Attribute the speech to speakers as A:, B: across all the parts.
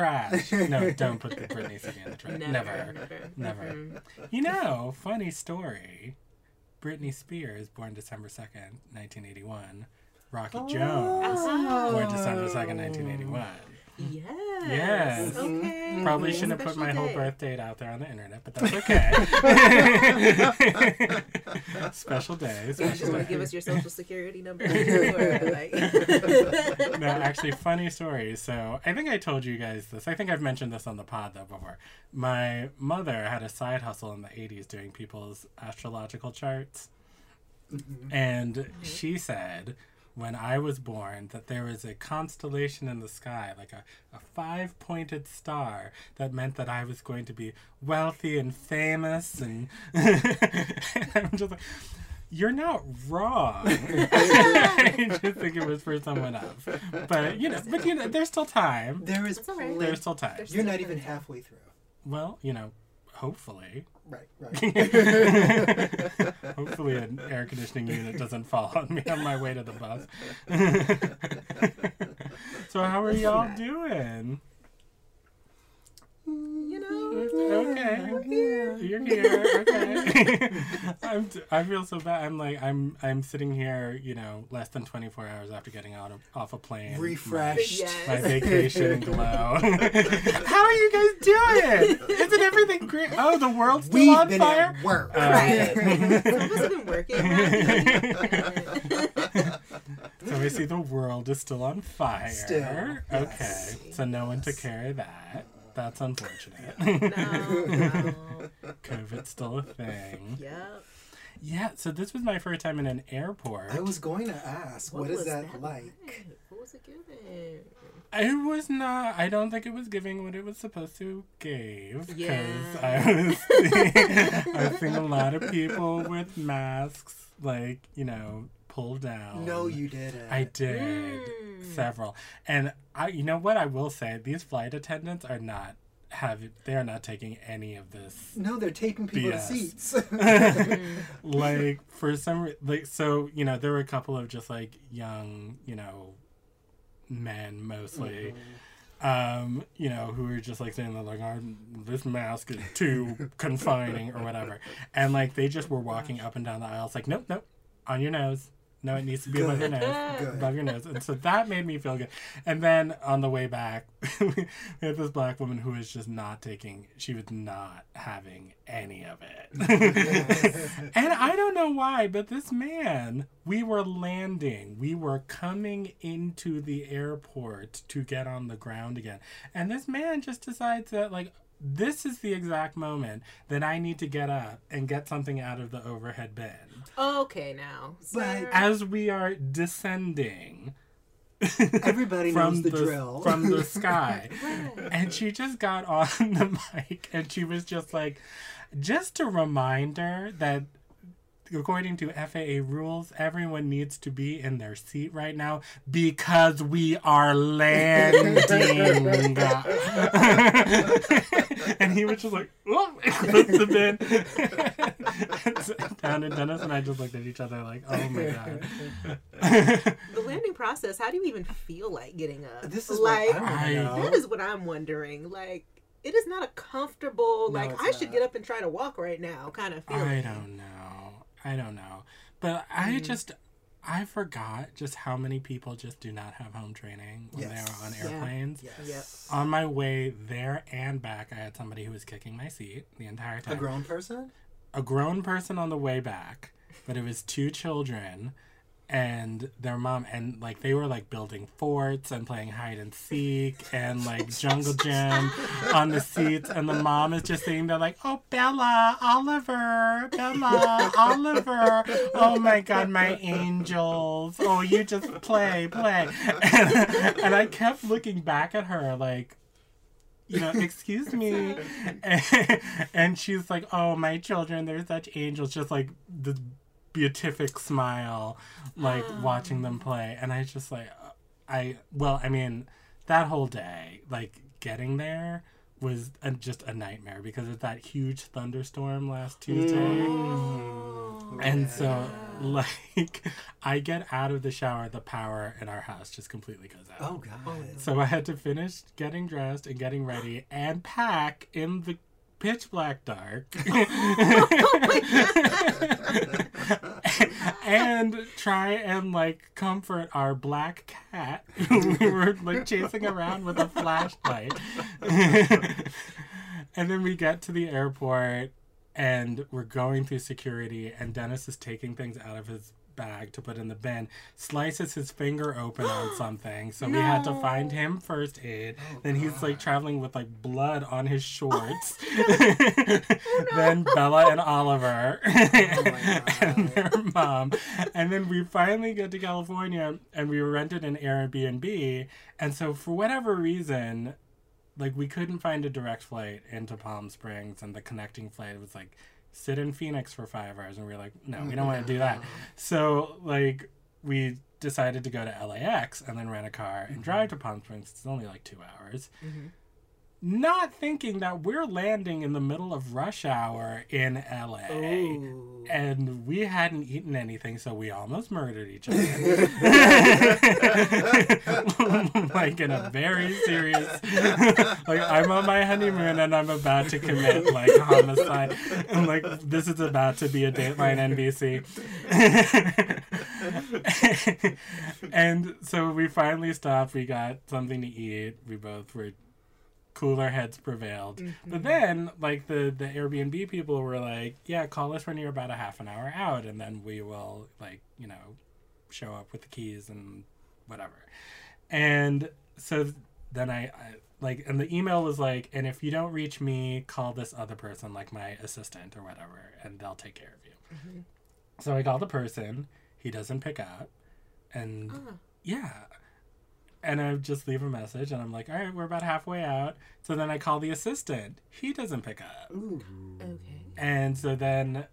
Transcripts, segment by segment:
A: trash. No, don't put the Britney CD in the trash.
B: Never,
A: Never.
B: never.
A: Never.
B: Mhm.
A: You know, funny story. Britney Spears, born December 2nd, 1981. Rocky Jones,
B: Oh.
A: born December 2nd, 1981.
B: Yes.
A: Yes. Mm-hmm.
B: Okay.
A: Probably mm-hmm. shouldn't have put
B: Special
A: my whole
B: day.
A: birth date out there on the internet, but that's okay. special day.
B: Do you
A: Special
B: just want to give us your social security number? or like...
A: no, actually, funny story. So, I think I told you guys this. I think I've mentioned this on the pod, though, before. My mother had a side hustle in the 80s doing people's astrological charts. Mm-hmm. And she said, when I was born, that there was a constellation in the sky, like a, a five pointed star, that meant that I was going to be wealthy and famous. And, and I'm just like, you're not wrong. I just think it was for someone else. But, you know, but, you know, there's still time.
C: There is
B: That's all right.
C: plenty-
A: There's still time.
B: There's-
C: You're not even halfway through.
A: Well, you know, hopefully.
C: Right, right.
A: Hopefully, an air conditioning unit doesn't fall on me on my way to the bus. so, how are y'all doing?
B: You know.
A: Okay, you're here. Okay, I'm. T- I feel so bad. I'm like I'm. I'm sitting here. You know, less than 24 hours after getting out of off a plane.
C: Refreshed.
B: Yes.
A: My, my vacation glow. how are you guys doing? Isn't everything great? Oh, the world's still
C: We've
A: on
C: been
A: fire.
C: at work.
A: Uh,
B: Right. Some of us have been working. haven't
A: So we see the world is still on fire.
C: Still,
A: Okay.
C: yes.
A: So no one took care of that. That's unfortunate.
B: we? no, no.
A: COVID's still a thing.
B: Yep.
A: Yeah, so this was my first time in an airport.
C: I was going to ask, what is
B: was
C: that, like?
B: What was it giving?
A: It was not. I don't think it was giving what it was supposed to give. Because
B: Yeah.
A: I was, seeing, I was seeing a lot of people with masks, like you know, pulled down.
C: No, you didn't.
A: I did
B: Mm.
A: several, and I. You know what I will say? These flight attendants are not have. They are not taking any of this.
C: No, they're taping people
A: BS.
C: to seats.
A: like for some like so you know there were a couple of just like young you know men mostly um you know who were just like saying that like oh, this mask is too confining or whatever and like they just were walking up and down the aisles like nope nope on your nose no it needs to be above your nose
C: Good.
A: above your nose and so that made me feel good and then on the way back we had this black woman who was just not taking she was not having any of it and I don't know why, but this man, we were landing. We were coming into the airport to get on the ground again. And this man just decides that, like, this is the exact moment that I need to get up and get something out of the overhead bin.
B: Okay, now.
C: But-
A: As we are descending
C: Everybody
A: from
C: knows the, drill.
A: from the sky. And she just got on the mic and she was just like, just a reminder that according to FAA rules, everyone needs to be in their seat right now because we are landing. and he was just like, oh, flipped the bin. Down and Dennis and I just looked at each other like, oh my god.
B: the landing process, how do you even feel like getting up?
C: This is
B: like
C: what I
A: I-
C: want know.
B: that is what I'm wondering. Like it is not a comfortable
C: No,
B: like
C: it's
B: I should get up and try to walk right now kind of feeling.
A: I don't know. I don't know. But I
B: Mm.
A: just I forgot just how many people just do not have home training when
C: Yes.
A: they are on
B: Yeah.
A: airplanes.
C: Yes.
A: On my way there and back, I had somebody who was kicking my seat the entire time.
C: A grown person?
A: a grown person on the way back, but it was two children and their mom and like they were like building forts and playing hide and seek and like jungle gym on the seats and the mom is just sitting there like oh bella oliver bella oliver oh my god my angels oh you just play play and, and i kept looking back at her like you know, excuse me. And, and she's like, oh, my children, they're such angels. Just like the beatific smile, like watching them play, and I just like, I well, I mean, that whole day, like getting there was a, just a nightmare because of that huge thunderstorm last Tuesday.
C: Mm.
A: And so, like, I get out of the shower, the power in our house just completely goes out.
C: Oh god.
A: So I had to finish getting dressed and getting ready and pack in the pitch black dark. and try and like comfort our black cat who we were like chasing around with a flashlight. and then we get to the airport and we're going through security and Dennis is taking things out of his bag to put in the bin, slices his finger open on something. So we had to find him first aid. then he's like traveling with like blood on his shorts. then Bella and Oliver and their mom. And then we finally get to California and we rented an Airbnb. And so for whatever reason, like we couldn't find a direct flight into Palm Springs and the connecting flight was like sit in Phoenix for five hours and we were like, no, we don't want to do that. So like we decided to go to LAX and then rent a car and mm-hmm. drive to Palm Springs. It's only like two hours. Mm-hmm. Not thinking that we're landing in the middle of rush hour in LA.
B: Ooh.
A: And we hadn't eaten anything, so we almost murdered each other. like in a very serious like I'm on my honeymoon and I'm about to commit like homicide. And like this is about to be a Dateline NBC. and so we finally stopped, we got something to eat. We both were cooler heads prevailed. But then, like the the Airbnb people were like, "Yeah, call us when you're about a half an hour out, and then we will like you know show up with the keys and whatever." And so then I, I like, and the email was like, "And if you don't reach me, call this other person, like my assistant or whatever, and they'll take care of you." So I call the person. He doesn't pick up, and
B: Ah.
A: yeah. And I just leave a message, and I'm like, all right, we're about halfway out. So then I call the assistant. He doesn't pick up.
C: Ooh.
B: Okay.
A: And so then,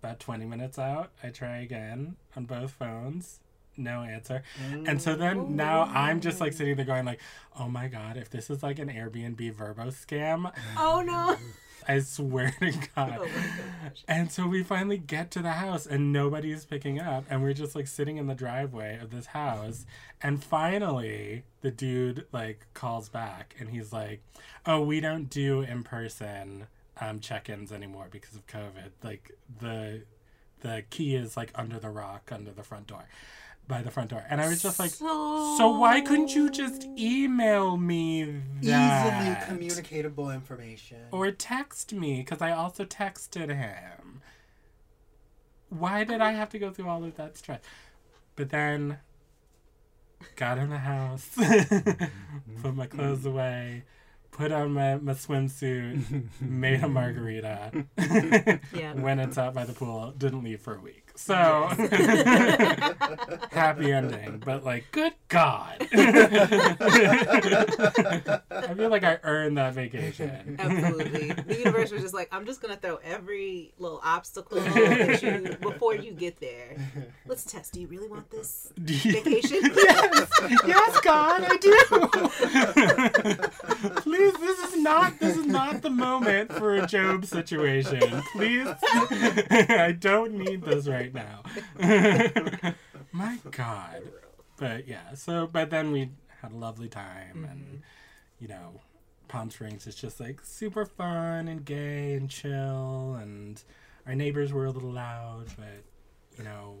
A: about 20 minutes out, I try again on both phones. No answer. And so then oh. now I'm just like sitting there going like, oh my god, if this is like an Airbnb Vrbo scam,
B: Oh no.
A: I swear to God.
B: Oh.
A: And so we finally get to the house and nobody's picking up. And we're just like sitting in the driveway of this house. And finally, the dude like calls back and he's like, Oh, we don't do in person um, check ins anymore because of COVID. Like the the key is like under the rock under the front door. By the front door. And I was just like,
B: so,
A: So why couldn't you just email me that?
C: Easily communicatable information.
A: or text me because I also texted him. Why did I have to go through all of that stress? But then got in the house, put my clothes away, put on my, my swimsuit, made a margarita,
B: Yeah.
A: went and sat by the pool, didn't leave for a week. So happy ending, but like, good God. I feel like I earned that vacation.
B: Absolutely. The universe was just like, I'm just gonna throw every little obstacle at you before you get there. Let's test. Do you really want this vacation?
A: yes, yes, God, I do. Please, this is not this is not the moment for a Job situation. Please, I don't need this right now. My God, but yeah. So, but then we had a lovely time, and mm-hmm. you know, Palm Springs is just like super fun and gay and chill, and our neighbors were a little loud, but you know,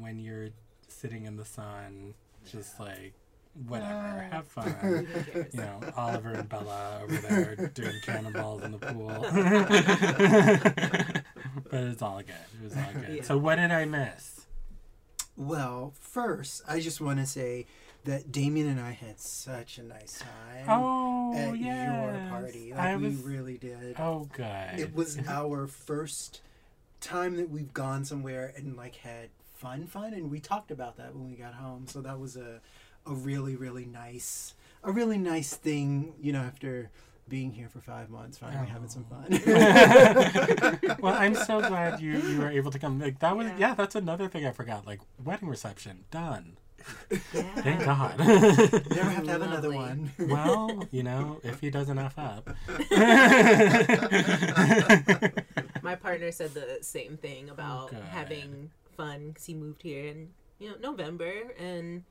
A: when you're sitting in the sun, just like whatever, have fun. You know, Oliver and Bella over there doing cannonballs in the pool. but it's all good. It was all good.
B: Yeah.
A: So what did I miss?
C: Well, first, I just want to say that Damien and I had such a nice time
A: Oh,
C: at
A: yes.
C: your party. Like,
A: I
C: we
A: was.
C: really did.
A: Oh, good.
C: It was our first time that we've gone somewhere and like had fun, fun, and we talked about that when we got home. So that was a, a really, really nice, a really nice thing. You know, after being here for five months, finally oh. having some fun.
A: well, I'm so glad you you were able to come. Like that was
B: Yeah.
A: yeah. that's another thing I forgot. Like wedding reception done.
B: Yeah.
A: Thank God.
C: Never have to have another one.
A: well, you know, if he doesn't f up.
B: My partner said the same thing about oh,
A: good.
B: having fun because he moved here in you know November and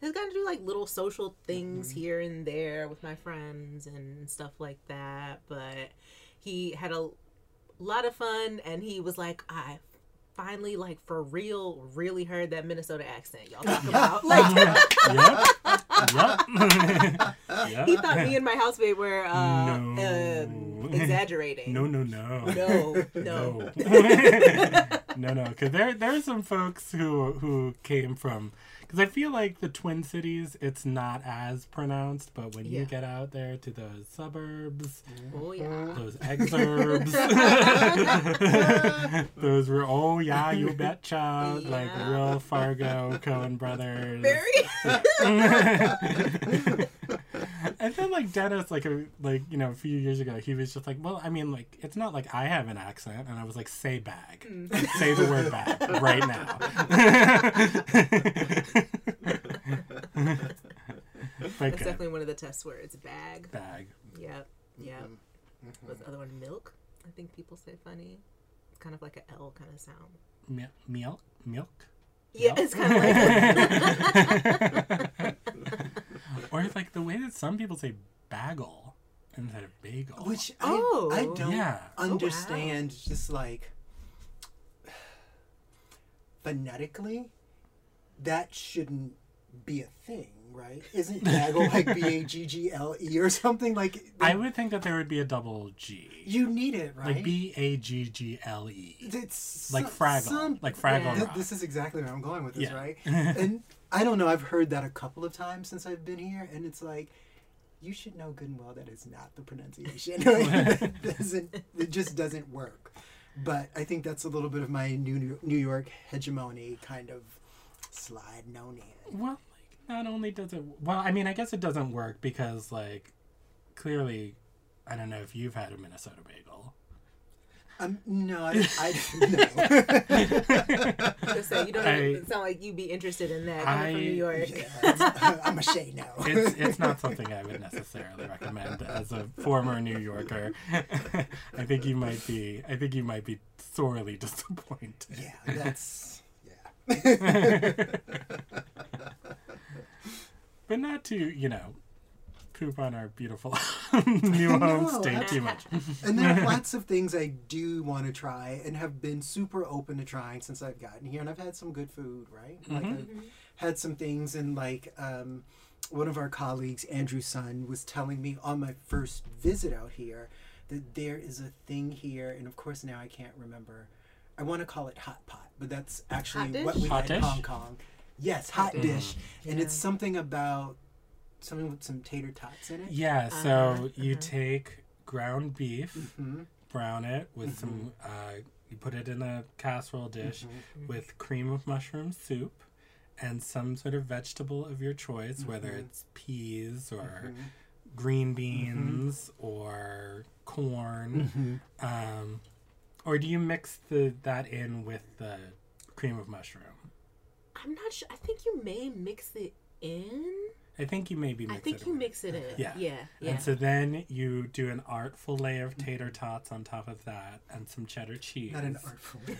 B: has gotten to do like little social things here and there with my friends and stuff like that. But he had a lot of fun and he was like, I finally like for real really heard that Minnesota accent y'all talk about. Like
A: yep. Yep. yep.
B: he thought me and my housemate were uh,
A: No.
B: um, exaggerating.
A: No, no, no.
B: No, no.
A: no, no, because there there are some folks who who came from because I feel like the Twin Cities it's not as pronounced, but when you get out there to those suburbs,
B: Oh yeah.
A: those exurbs, those were oh yeah, you betcha, like real Fargo Coen brothers.
B: Very.
A: And then like Dennis, like a like you know a few years ago, he was just like, well, I mean, like it's not like I have an accent, and I was like, say bag, say the word bag right now.
B: That's
A: okay,
B: definitely one of the test words. Bag.
A: bag.
B: Yep. Yep.
C: Mm-hmm.
B: What's the other one? Milk. I think people say funny. It's kind of like a L kind of sound.
A: Mi- milk, milk.
B: Yeah,
A: Milk?
B: it's kind of like.
A: or like the way that some people say bagel instead of bagel.
C: Which I,
B: Oh.
C: I don't
A: Yeah. Oh,
B: wow.
C: understand. Just like phonetically, that shouldn't be a thing, right? Isn't bagel like B A G G L E or something like?
A: I would think that there would be a double G.
C: You need it, right?
A: Like B A G G L E.
C: It's
A: Like
C: some-
A: Fraggle.
C: some-
A: like Fraggle
B: Yeah.
A: Rock.
C: this is exactly where I'm going with this,
A: Yeah.
C: right? and I don't know. I've heard that a couple of times since I've been here, and it's like, you should know good and well that is not the pronunciation. it doesn't. It just doesn't work. But I think that's a little bit of my New New York hegemony kind of sliding on in.
A: Well, like not only does it well, I mean, I guess it doesn't work because like clearly, I don't know if you've had a Minnesota bagel.
C: Um, no, I, I no.
B: Just say you don't
A: I-
B: even sound like you'd be interested in that coming from
A: I-
B: New York.
C: Yeah, I'm a Shay now.
A: It's it's not something I would necessarily recommend as a former New Yorker. I think you might be I think you might be sorely disappointed.
C: yeah, that's yeah.
A: But not to, you know, poop on our beautiful new home
C: No,
A: state too much.
C: And there are lots of things I do want to try and have been super open to trying since I've gotten here. And I've had some good food, right? Like I've had some things and like um, one of our colleagues, Andrew Sun, was telling me on my first visit out here that there is a thing here, and of course now I can't remember. I want to call it hot pot, but that's actually what we
A: Hot
C: had in? Hong Kong. Yes, hot
B: dish.
C: dish, and it's something about something with some tater tots in it.
A: Yeah, so
B: Uh-huh,
A: you take ground beef,
C: hmm
A: brown it with
C: Mm-hmm.
A: some uh, you put it in a casserole dish
C: Mm-hmm.
A: with cream of mushroom soup and some sort of vegetable of your choice whether
C: Mhm.
A: it's peas or
C: Mm-hmm.
A: green beans or corn
C: Mm-hmm.
A: um, or do you mix the that in with the cream of mushroom
B: I'm not sure. I think you may mix it in.
A: I think you maybe mix
B: I think
A: it
B: you
A: in.
B: mix it in.
A: Yeah.
B: Yeah. Yeah.
A: and so then you do an artful layer of tater tots on top of that and some cheddar cheese
C: Not an artful.
A: it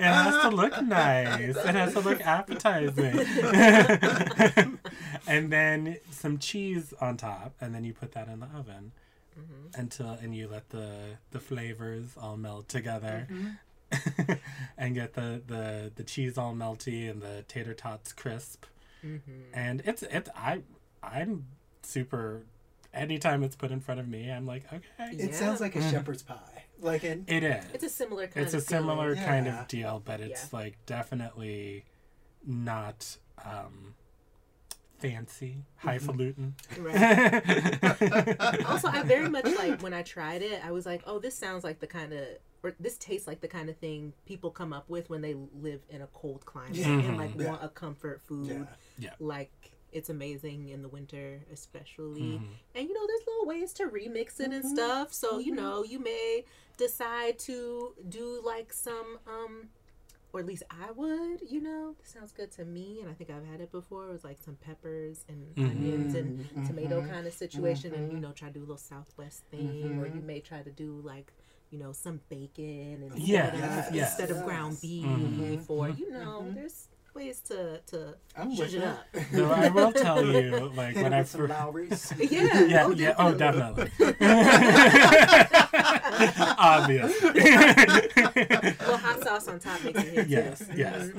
A: has to look nice. It has to look appetizing. and then some cheese on top, and then you put that in the oven
B: Mm-hmm.
A: until and you let the the flavors all melt together.
B: Mm-hmm.
A: and get the, the the cheese all melty and the tater tots crisp.
B: Mm-hmm.
A: And it's it's I I'm super anytime it's put in front of me, I'm like, okay.
C: It
B: Yeah.
C: sounds like a shepherd's pie. Like an
A: It is.
B: It's a similar kind
A: it's a
B: of
A: similar
B: feeling.
A: kind
C: Yeah.
A: of deal, but it's like definitely not um, fancy, highfalutin.
B: Right. also, I very much like when I tried it. I was like, "Oh, this sounds like the kind of, or this tastes like the kind of thing people come up with when they live in a cold climate
C: Yeah.
B: and like.
C: Yeah.
B: want a comfort food,
C: yeah.
A: Yeah.
B: like it's amazing in the winter, especially.
A: Mhm.
B: And you know, there's little ways to remix it and
C: Mhm.
B: stuff. So you
C: Mhm.
B: know, you may decide to do like some, um, or at least I would. You know, this sounds good to me, and I think I've had it before. It was like some peppers and
A: Mhm.
B: onions and
C: Mhm.
B: tomato kind of situation, and you know, try to do a little Southwest thing, or you may try to do like. You know, some bacon and
A: Yes,
B: instead, of,
A: yes.
B: instead of ground
C: Yes.
B: beef,
A: Mhm.
B: or you know,
C: Mhm.
B: there's ways to to
C: I'm
B: Zhuzh it
C: it.
B: up.
A: Though I will tell you, like when I
C: with some
A: first.
B: Yeah.
A: Yeah,
B: Oh,
A: yeah, oh,
B: definitely.
A: definitely. Obvious.
B: well, hot sauce on top makes it hit. too.
A: Yes, yes.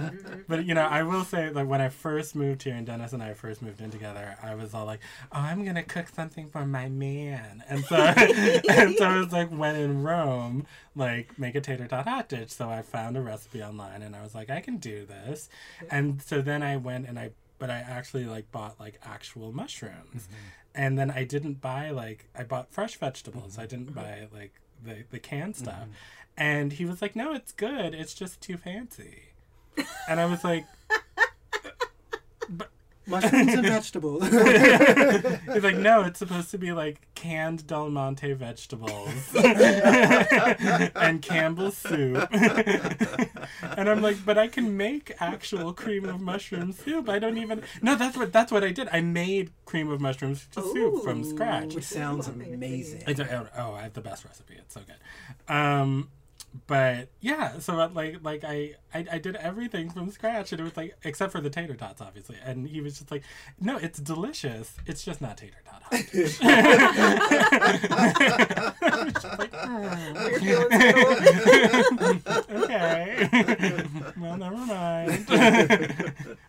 A: But you know, I will say like when I first moved here and Dennis and I first moved in together, I was all like, "Oh, I'm gonna cook something for my man," and so and so I was like, when in Rome, like make a tater tot hot dish. So I found a recipe online and I was like, I can do this, and so then I went and I, but I actually like bought like actual mushrooms, mm-hmm. And then I didn't buy like I bought fresh vegetables. Mm-hmm. I didn't buy like the the canned mm-hmm. stuff, and he was like, No, it's good. It's just too fancy. And I was like,
C: Mushrooms and vegetables.
A: He's like, no, it's supposed to be like canned Del Monte vegetables and Campbell's soup. and I'm like, but I can make actual cream of mushroom soup. I don't even. No, that's what that's what I did. I made cream of mushroom soup from scratch.
C: Which sounds amazing.
A: I don't, oh, I have the best recipe. It's so good. Um, but yeah, so uh, like like I, I I did everything from scratch, and it was like except for the tater tots, obviously. And he was just like, "No, it's delicious. It's just not tater tot hot. I was just like, "Oh." okay. well, never mind.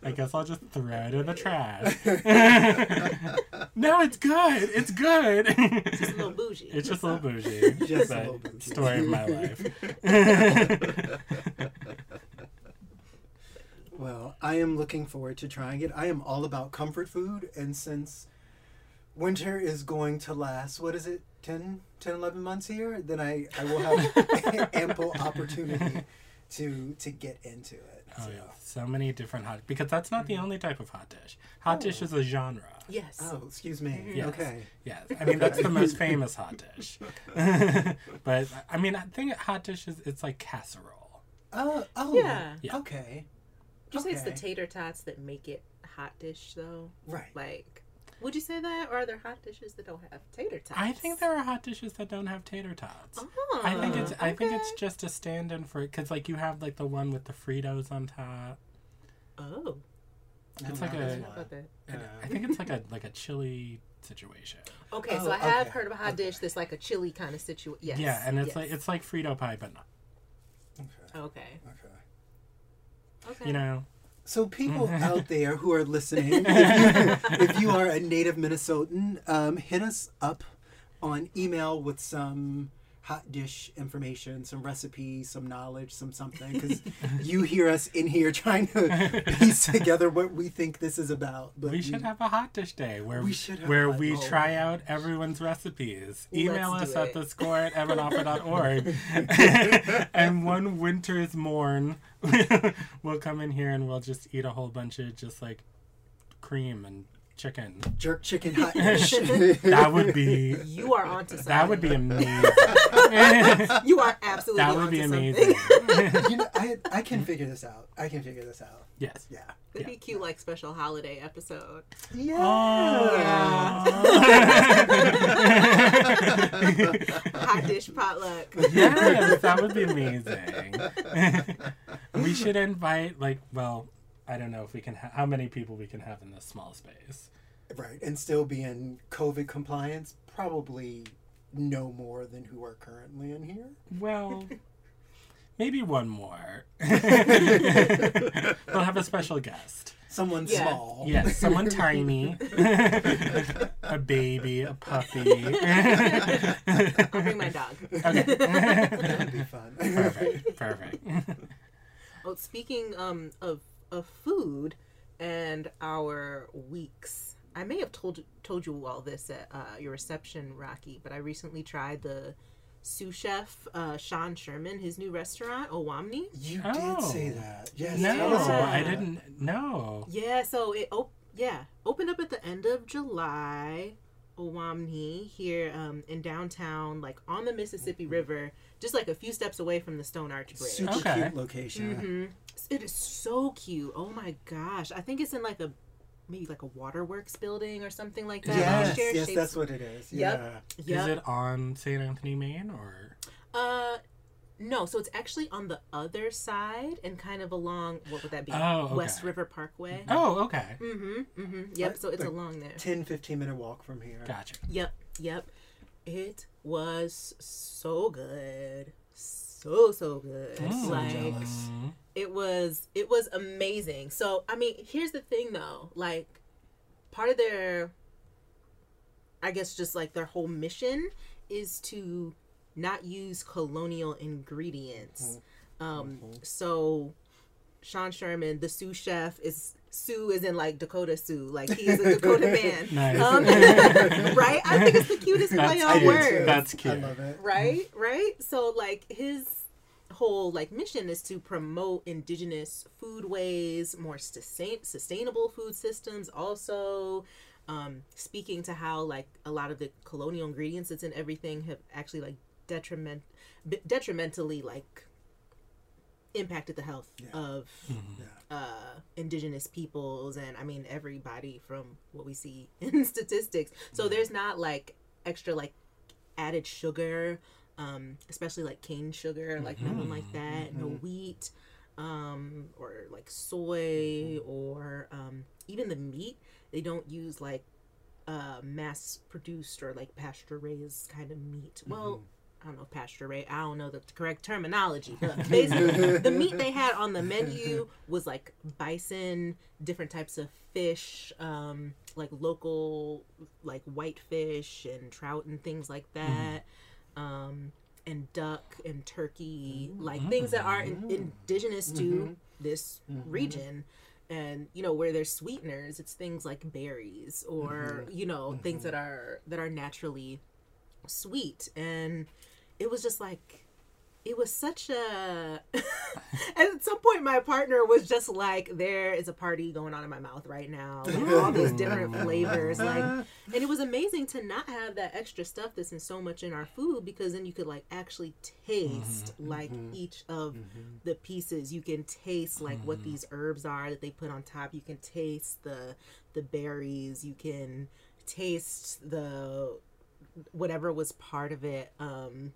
A: I guess I'll just throw it in the trash. no, it's good. It's good.
B: It's just a little bougie.
A: It's just a little bougie.
C: Just a little bougie.
A: Story of my life.
C: Well, I am looking forward to trying it. I am all about comfort food, and since winter is going to last, what is it, 10, 10 11 months here, then I, I will have ample opportunity to to get into it.
A: Oh yeah, so many different hot because that's not the mm-hmm. only type of hot dish. Hot dish
C: Oh.
A: is a genre.
B: yes.
C: Oh, excuse me. Mm-hmm.
A: Yes.
C: Okay.
A: Yes, I mean that's the most famous hot dish. but I mean, I think hot dish is it's like casserole.
C: Oh, oh.
B: Yeah.
A: Yeah.
C: Okay.
B: Would you say it's the tater tots that make it hot dish though?
C: Right.
B: Like, would you say that, or are there hot dishes that don't have tater tots?
A: I think there are hot dishes that don't have tater tots.
B: Oh,
A: I think it's I think it's just a stand-in for it because like you have like the one with the Fritos on top.
B: Oh,
A: It's
C: No,
A: like
C: not
A: a-
C: this
B: how
C: one.
B: about that?
A: And
C: Uh,
A: I think it's like a like a chili situation.
B: Okay,
C: Oh,
B: so I have
C: okay.
B: heard of a hot dish that's like a chili kind of situation. Yes.
A: yeah, and it's
B: yes.
A: like it's like Frito pie, but not.
C: Okay.
B: okay.
C: Okay.
B: Okay.
A: You know,
C: So, people out there who are listening, if you, if you are a native Minnesotan, um, hit us up on email with some hot dish information, some recipes, some knowledge, some something, because you hear us in here trying to piece together what we think this is about. But
A: we should have a hot dish day where
C: We should have
A: where we try out everyone's recipes. Email
B: Let's
A: us at the score at evanoffer.org. and one winter's morn, we'll come in here and we'll just eat a whole bunch of just like cream and chicken.
C: jerk chicken hot dish.
A: That would be
B: You are onto something.
A: that would be amazing.
B: You are absolutely.
A: that would be amazing.
C: You know, I, I can figure this out. I can figure this out.
A: yes.
C: Yeah.
B: It'd be cute, like special holiday episode.
C: Yeah.
B: Hot dish potluck.
A: yes, that would be amazing. we should invite like well, I don't know if we can ha- how many people we can have in this small space.
C: Right, and still be in COVID compliance, probably no more than who are currently in here.
A: Well, maybe one more. we'll have a special guest.
C: Someone
B: Yeah.
C: small.
A: Yes, someone tiny. a baby, a puppy.
B: I'll bring my dog. Okay.
C: that would be fun.
A: Perfect. Perfect.
B: Oh, speaking um of of food and our weeks, I may have told told you all this at uh, your reception, Rocky. But I recently tried the Sioux Chef uh, Sean Sherman, his new restaurant, Owamni.
C: You
A: Oh.
C: did say that. Yes.
A: No,
C: tell us about
A: I didn't know.
B: Yeah, so it op- yeah, opened up at the end of July. Owamni here um, in downtown, like on the Mississippi River, just like a few steps away from the Stone Arch Bridge.
C: Super
A: Okay.
C: cute location.
B: hmm It is so cute. Oh my gosh! I think it's in like a maybe like a waterworks building or something like that. Like,
C: Yes, yes,
B: shapes-
C: that's what it is.
B: Yep.
C: Yeah.
B: Yep.
A: Is it on St. Anthony Main, or?
B: Uh, no. So it's actually on the other side and kind of along. What would that be?
A: Oh, okay.
B: West River Parkway.
A: Oh, okay.
B: Mm-hmm. Mm-hmm. Yep.
C: Like-
B: So it's
C: like
B: along there.
C: 10, 15 minute walk from here.
A: Gotcha.
B: Yep. Yep. It was so good. So so good.
A: Mm.
B: Like
C: jealous.
B: It was it was amazing. So I mean, here's the thing though. Like part of their I guess just like their whole mission is to not use colonial ingredients. Um so Sean Sherman, the Sioux Chef, is Sue is in like Dakota Sioux, like he's a Dakota man,
A: Nice.
B: um, right? I think it's the cutest play on words,
A: That's cute.
C: I
A: cute.
C: love it.
B: right? Right. So like his whole like mission is to promote indigenous foodways, more sustain- sustainable food systems. Also, um, speaking to how like a lot of the colonial ingredients that's in everything have actually like detriment b- detrimentally like impacted the health
C: Yeah.
B: of
A: Mhm.
B: uh, indigenous peoples and I mean everybody from what we see in statistics. So there's not like extra like added sugar, um, especially like cane sugar, like nothing like that. No wheat, um, or like soy, or um, even the meat. They don't use like uh, mass produced or like pasture raised kind of meat. Well. I don't know pasture raised. I don't know the correct terminology, but basically, the meat they had on the menu was like bison, different types of fish, um, like local, like whitefish and trout and things like that, um, and duck and turkey, like things that are in, mm-hmm. indigenous to mm-hmm. this mm-hmm. region. And you know where there's sweeteners, it's things like berries or you know things that are that are naturally sweet. And it was just like it was such a at some point my partner was just like there is a party going on in my mouth right now. With all these different flavors like and it was amazing to not have that extra stuff that's in so much in our food because then you could like actually taste mm-hmm, like mm-hmm. each of mm-hmm. the pieces. You can taste like what these herbs are that they put on top. You can taste the the berries. You can taste the whatever was part of it. Um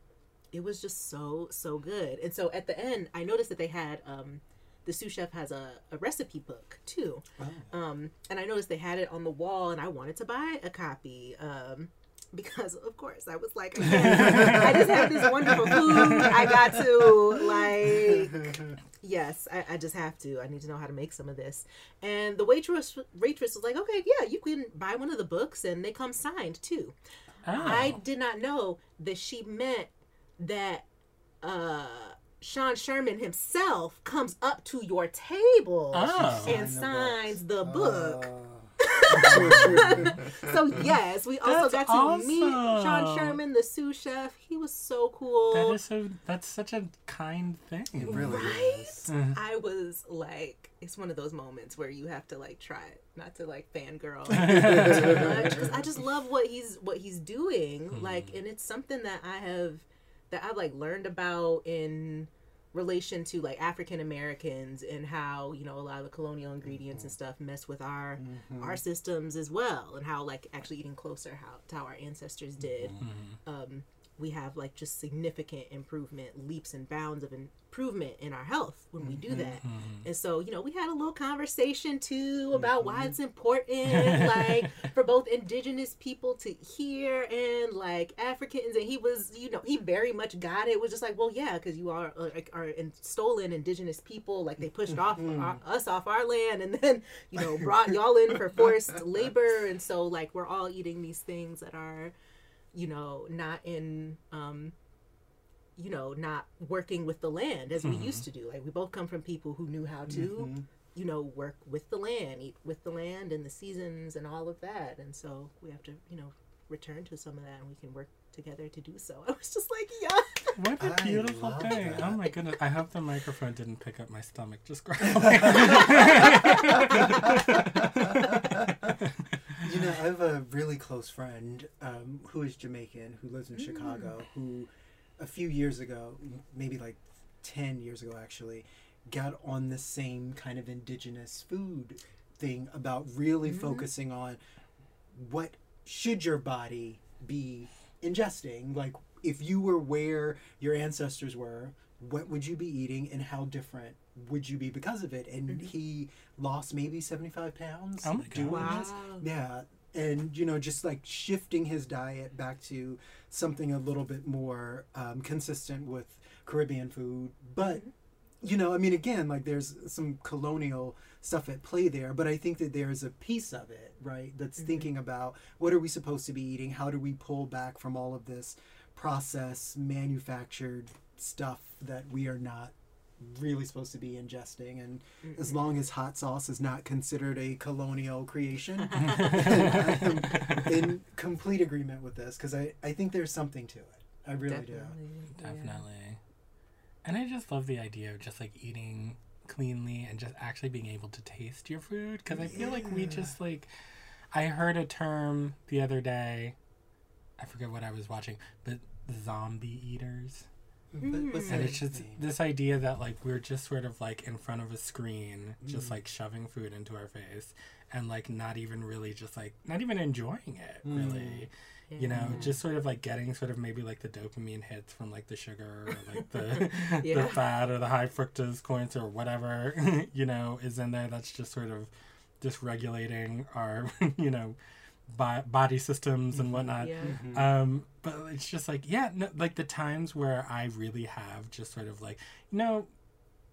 B: it was just so so good and so at the end i noticed that they had um the Sioux Chef has a, a recipe book too um and i noticed they had it on the wall and i wanted to buy a copy um because of course I was like, I, I just have this wonderful food. I got to like yes, I, I just have to. I need to know how to make some of this. And the waitress waitress was like, okay, yeah, you can buy one of the books, and they come signed too.
A: Oh.
B: I did not know that she meant that uh Sean Sherman himself comes up to your table
A: Oh.
B: and
C: Sign the
B: signs the book.
C: Uh,
B: So yes, we also
A: That's
B: got to meet. Sean Sherman, the Sioux Chef. He was so cool.
A: That is so. That's such a kind thing.
C: it really
B: Right?
C: is.
B: I was like, it's one of those moments where you have to like try it, not to like fangirl too much. 'cause I just love what he's what he's doing. Like, and it's something that I have that I've like learned about in relation to like African Americans and how you know a lot of the colonial ingredients and mm-hmm. stuff mess with our our mm-hmm. systems as well, and how like actually eating closer how to how our ancestors did. Mm-hmm. Um, we have like just significant improvement, leaps and bounds of improvement in our health when we do mm-hmm. that. Mm-hmm. And so, you know, we had a little conversation too mm-hmm. about why it's important, like for both indigenous people to hear and like Africans. And he was, you know, he very much got it. It was just like, well, yeah, because you are uh, like, are in, stolen indigenous people. Like they pushed off our, us off our land and then, you know, brought y'all in for forced labor. And so, like, we're all eating these things that are you know, not in, um, you know, not working with the land as we used to do. Like we both come from people who knew how to, you know, work with the land, eat with the land and the seasons and all of that. And so we have to, you know, return to some of that and we can work together to do so. I was just like, yeah.
A: What a beautiful
C: love
A: thing.
C: that.
A: Oh my goodness. I hope the microphone didn't pick up my stomach just growling.
C: really close friend um, who is Jamaican, who lives in Chicago, who a few years ago, maybe like 10 years ago actually, got on the same kind of indigenous food thing about really focusing on what should your body be ingesting? Like if you were where your ancestors were what would you be eating and how different would you be because of it? And mm-hmm. he lost maybe 75 pounds
A: Oh my God.
B: Wow.
C: yeah. And you know just like shifting his diet back to something a little bit more um, consistent with caribbean food. But mm-hmm. you know i mean again like there's some colonial stuff at play there but i think that there's a piece of it right that's mm-hmm. thinking about what are we supposed to be eating? How do we pull back from all of this processed manufactured stuff that we are not really supposed to be ingesting and mm-hmm. as long as hot sauce is not considered a colonial creation i am in complete agreement with this because I, I think there's something to it i really do
B: Definitely. yeah.
A: Definitely. And I just love the idea of just like eating cleanly and just actually being able to taste your food because I feel like we just like I heard a term the other day. I forget what I was watching, but zombie eaters.
C: But what's
A: And it's just this idea that like we're just sort of like in front of a screen,
C: Mm.
A: just like shoving food into our face and like not even really just like not even enjoying it
C: Mm.
A: really. You know, just sort of like getting sort of maybe like the dopamine hits from like the sugar or like the
B: Yeah.
A: the fat or the high fructose corn syrup or whatever, you know, is in there that's just sort of just regulating our, you know, bo- body systems and whatnot.
B: Yeah.
C: Mm-hmm.
A: Um, but it's just like, yeah, no, like the times where I really have just sort of like, you know,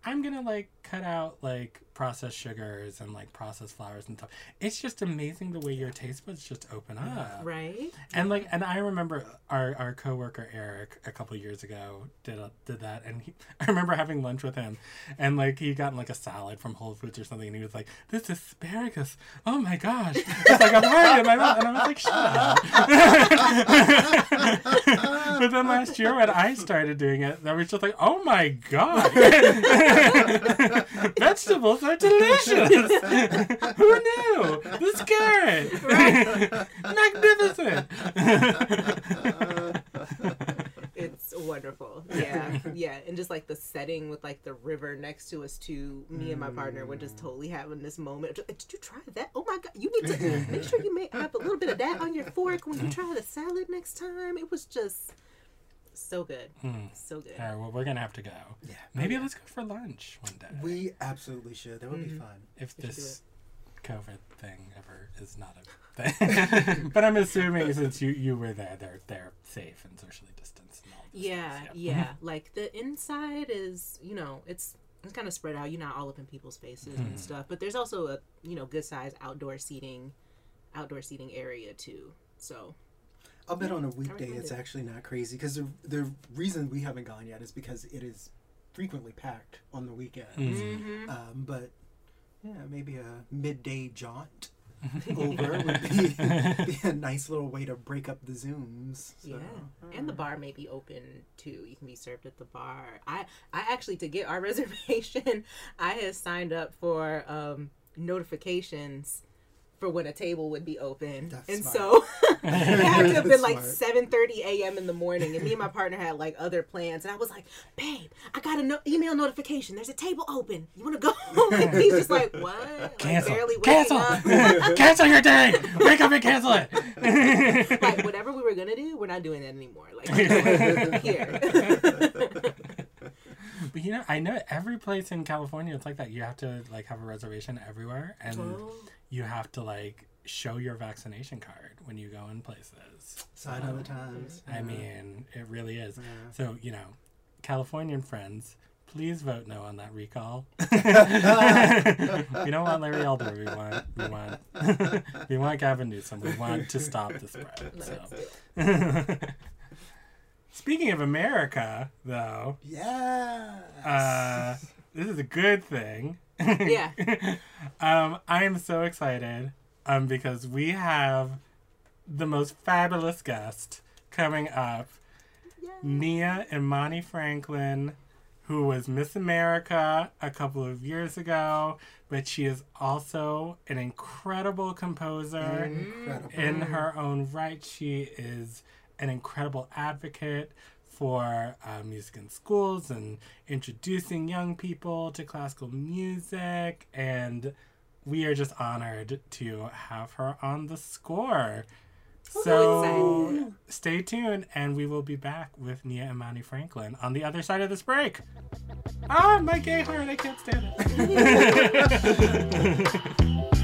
A: I'm gonna like cut out like processed sugars and like processed flours and stuff. It's just amazing the way your taste buds just open up.
B: Right.
A: And like, and I remember our our coworker Eric a couple years ago did a, did that, and he, I remember having lunch with him, and like he got like a salad from Whole Foods or something, and he was like, "This asparagus, oh my gosh!" It's like I'm hurting in my mouth, and I was like, "Shut up." but then last year when I started doing it, I was just like, "Oh my god, vegetables are delicious! Who knew? This carrot, magnificent."
B: It's wonderful. Yeah. Yeah. And just like the setting with like the river next to us too. Me and my partner were just mm. totally having this moment. Did you try that? Oh my god. You need to make sure you may have a little bit of that on your fork when you try the salad next time. It was just so good. Hmm. So good.
A: All right, well, we're gonna have to go.
C: Yeah.
A: Maybe let's go for lunch one day
C: We absolutely should. That would be mm-hmm. fun.
A: if
B: we
A: this COVID thing ever is not a thing. but I'm assuming since you you were there, they're they're safe and socially distanced and all. This
B: Yeah,
A: stuff,
B: yeah. Mm-hmm. Like the inside is, you know, it's it's kind of spread out. You're not all up in people's faces and hmm. stuff. But there's also a you know good sized outdoor seating, outdoor seating area too. So
C: I'll bet on a weekday it's actually not crazy because the, the reason we haven't gone yet is because it is frequently packed on the weekend.
B: Mm-hmm.
C: Um, but yeah, maybe a midday jaunt over would be, be a nice little way to break up the zooms. So.
B: yeah, and the bar may be open too. You can be served at the bar. I I actually to get our reservation, I had signed up for um, notifications. For when a table would be open,
C: That's
B: and
C: smart.
B: so it had to have been like seven thirty a.m. in the morning, and me and my partner had like other plans, and I was like, "Babe, I got an no- email notification. There's a table open. You want to go?" and he's just like, "What?"
A: Cancel.
B: barely waking
A: Cancel. cancel your day. Wake up and cancel it.
B: like whatever we were gonna do, we're not doing that anymore. Like we're doing it here.
A: But you know, I know every place in California it's like that. You have to like have a reservation everywhere, and
B: Oh.
A: You have to like show your vaccination card when you go in places.
C: Sign of the times.
A: I
C: Yeah.
A: mean, it really is.
C: Yeah.
A: So you know, Californian friends, please vote no on that recall. we don't want Larry Elder. We want we want we want Gavin Newsom. We want to stop the spread. So. Speaking of America, though,
C: Yeah.
A: uh, this is a good thing.
B: Yeah.
A: um, I am so excited um, because we have the most fabulous guest coming up, Nia Imani Franklin, who was Miss America a couple of years ago, but she is also an incredible composer
C: Incredible.
A: in her own right. She is an incredible advocate for uh, music in schools and introducing young people to classical music. And we are just honored to have her on the score. So stay tuned, and we will be back with Nia Imani Franklin on the other side of this break. Ah, my gay heart, I can't stand it.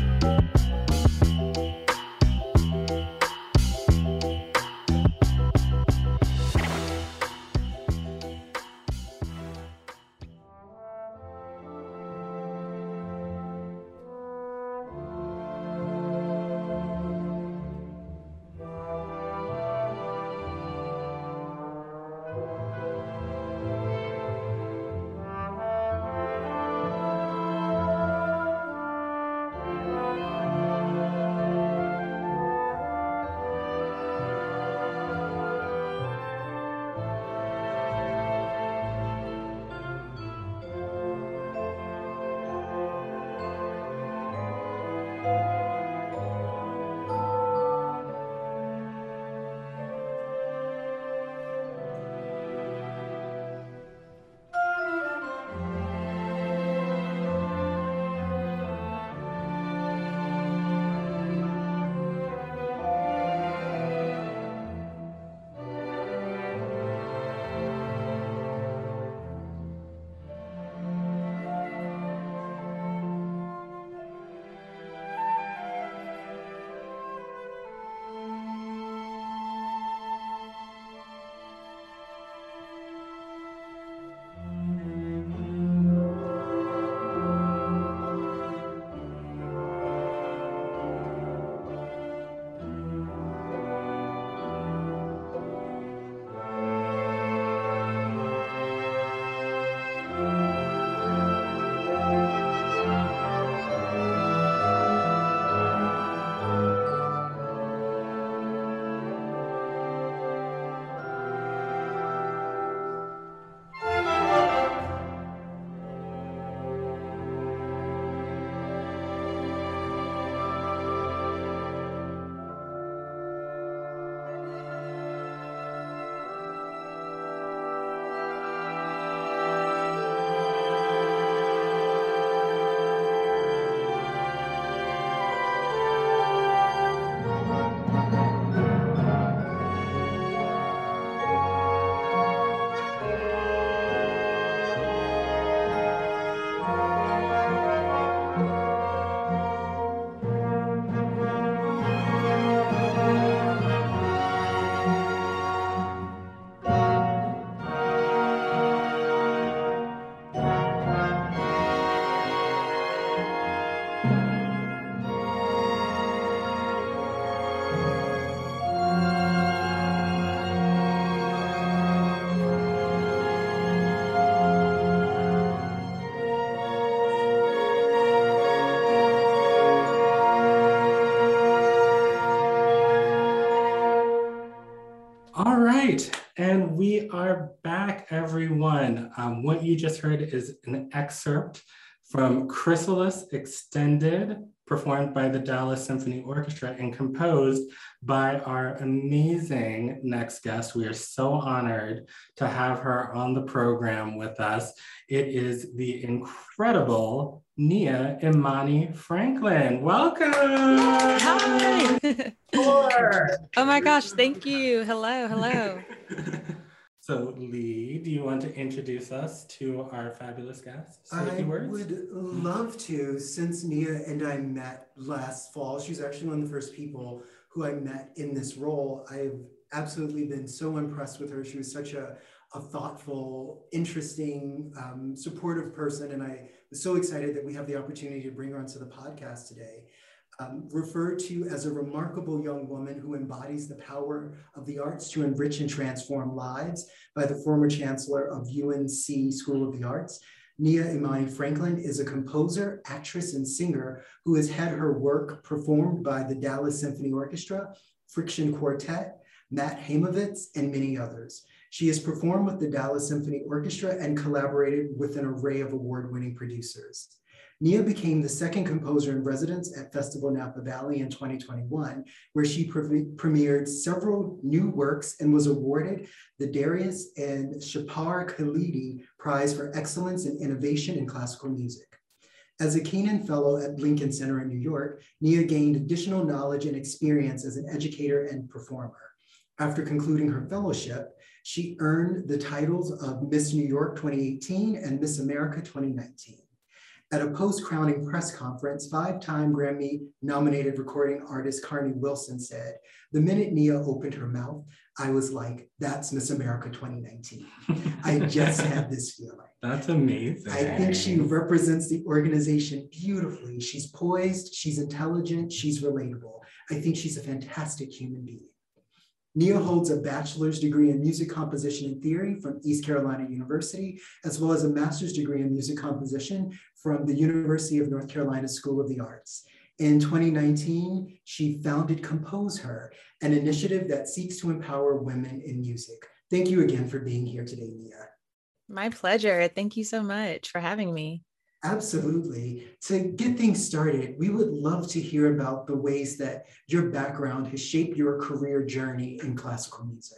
A: just heard is an excerpt from Chrysalis Extended, performed by the Dallas Symphony Orchestra and composed by our amazing next guest. We are so honored to have her on the program with us. It is the incredible Nia Imani Franklin. Welcome.
D: Hi. Oh my gosh, thank you. Hello, hello.
A: so, Lee, do you want to introduce us to our fabulous guest? Say
C: I
A: words.
C: would love to, since Nia and I met last fall. She's actually one of the first people who I met in this role. I've absolutely been so impressed with her. She was such a, a thoughtful, interesting, um, supportive person. And I was so excited that we have the opportunity to bring her onto the podcast today. Um, referred to as a remarkable young woman who embodies the power of the arts to enrich and transform lives by the former chancellor of UNC School of the Arts. Nia Imani Franklin is a composer, actress, and singer who has had her work performed by the Dallas Symphony Orchestra, Friction Quartet, Matt Haimovitz, and many others. She has performed with the Dallas Symphony Orchestra and collaborated with an array of award-winning producers. Nia became the second composer in residence at Festival Napa Valley in 2021, where she pre premiered several new works and was awarded the Darioush and Shahpar Khaledi Prize for Excellence in Innovation in Classical Music. As a Kenan Fellow at Lincoln Center in New York, Nia gained additional knowledge and experience as an educator and performer. After concluding her fellowship, she earned the titles of Miss New York 2018 and Miss America 2019. At a post-crowning press conference, five-time Grammy-nominated recording artist Carnie Wilson said, the minute Nia opened her mouth, I was like, that's Miss America 2019. I just had this feeling.
A: That's amazing.
C: I think she represents the organization beautifully. She's poised, she's intelligent, she's relatable. I think she's a fantastic human being. Nia holds a bachelor's degree in music composition and theory from East Carolina University, as well as a master's degree in music composition from the University of North Carolina School of the Arts. In 2019, she founded Compose Her, an initiative that seeks to empower women in music. Thank you again for being here today, Nia.
D: My pleasure. Thank you so much for having me.
C: Absolutely. To get things started, we would love to hear about the ways that your background has shaped your career journey in classical music.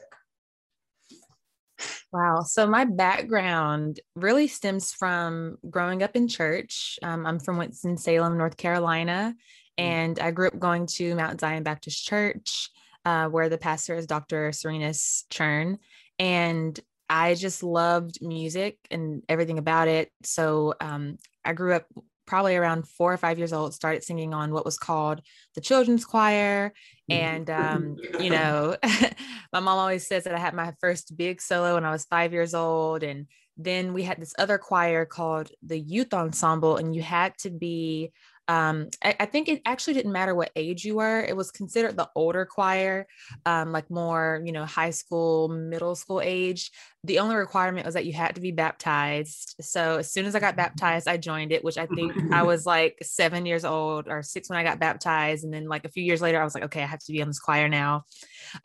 D: Wow. So, my background really stems from growing up in church. Um, I'm from Winston-Salem, North Carolina, mm. and I grew up going to Mount Zion Baptist Church, uh, where the pastor is Dr. Serenus Churn. And I just loved music and everything about it. So um, I grew up probably around four or five years old, started singing on what was called the children's choir. Mm-hmm. And, um, you know, my mom always says that I had my first big solo when I was five years old. And then we had this other choir called the youth ensemble, and you had to be um, I, I, think it actually didn't matter what age you were. It was considered the older choir, um, like more, you know, high school, middle school age. The only requirement was that you had to be baptized. So as soon as I got baptized, I joined it, which I think I was like seven years old or six when I got baptized. And then like a few years later, I was like, okay, I have to be on this choir now.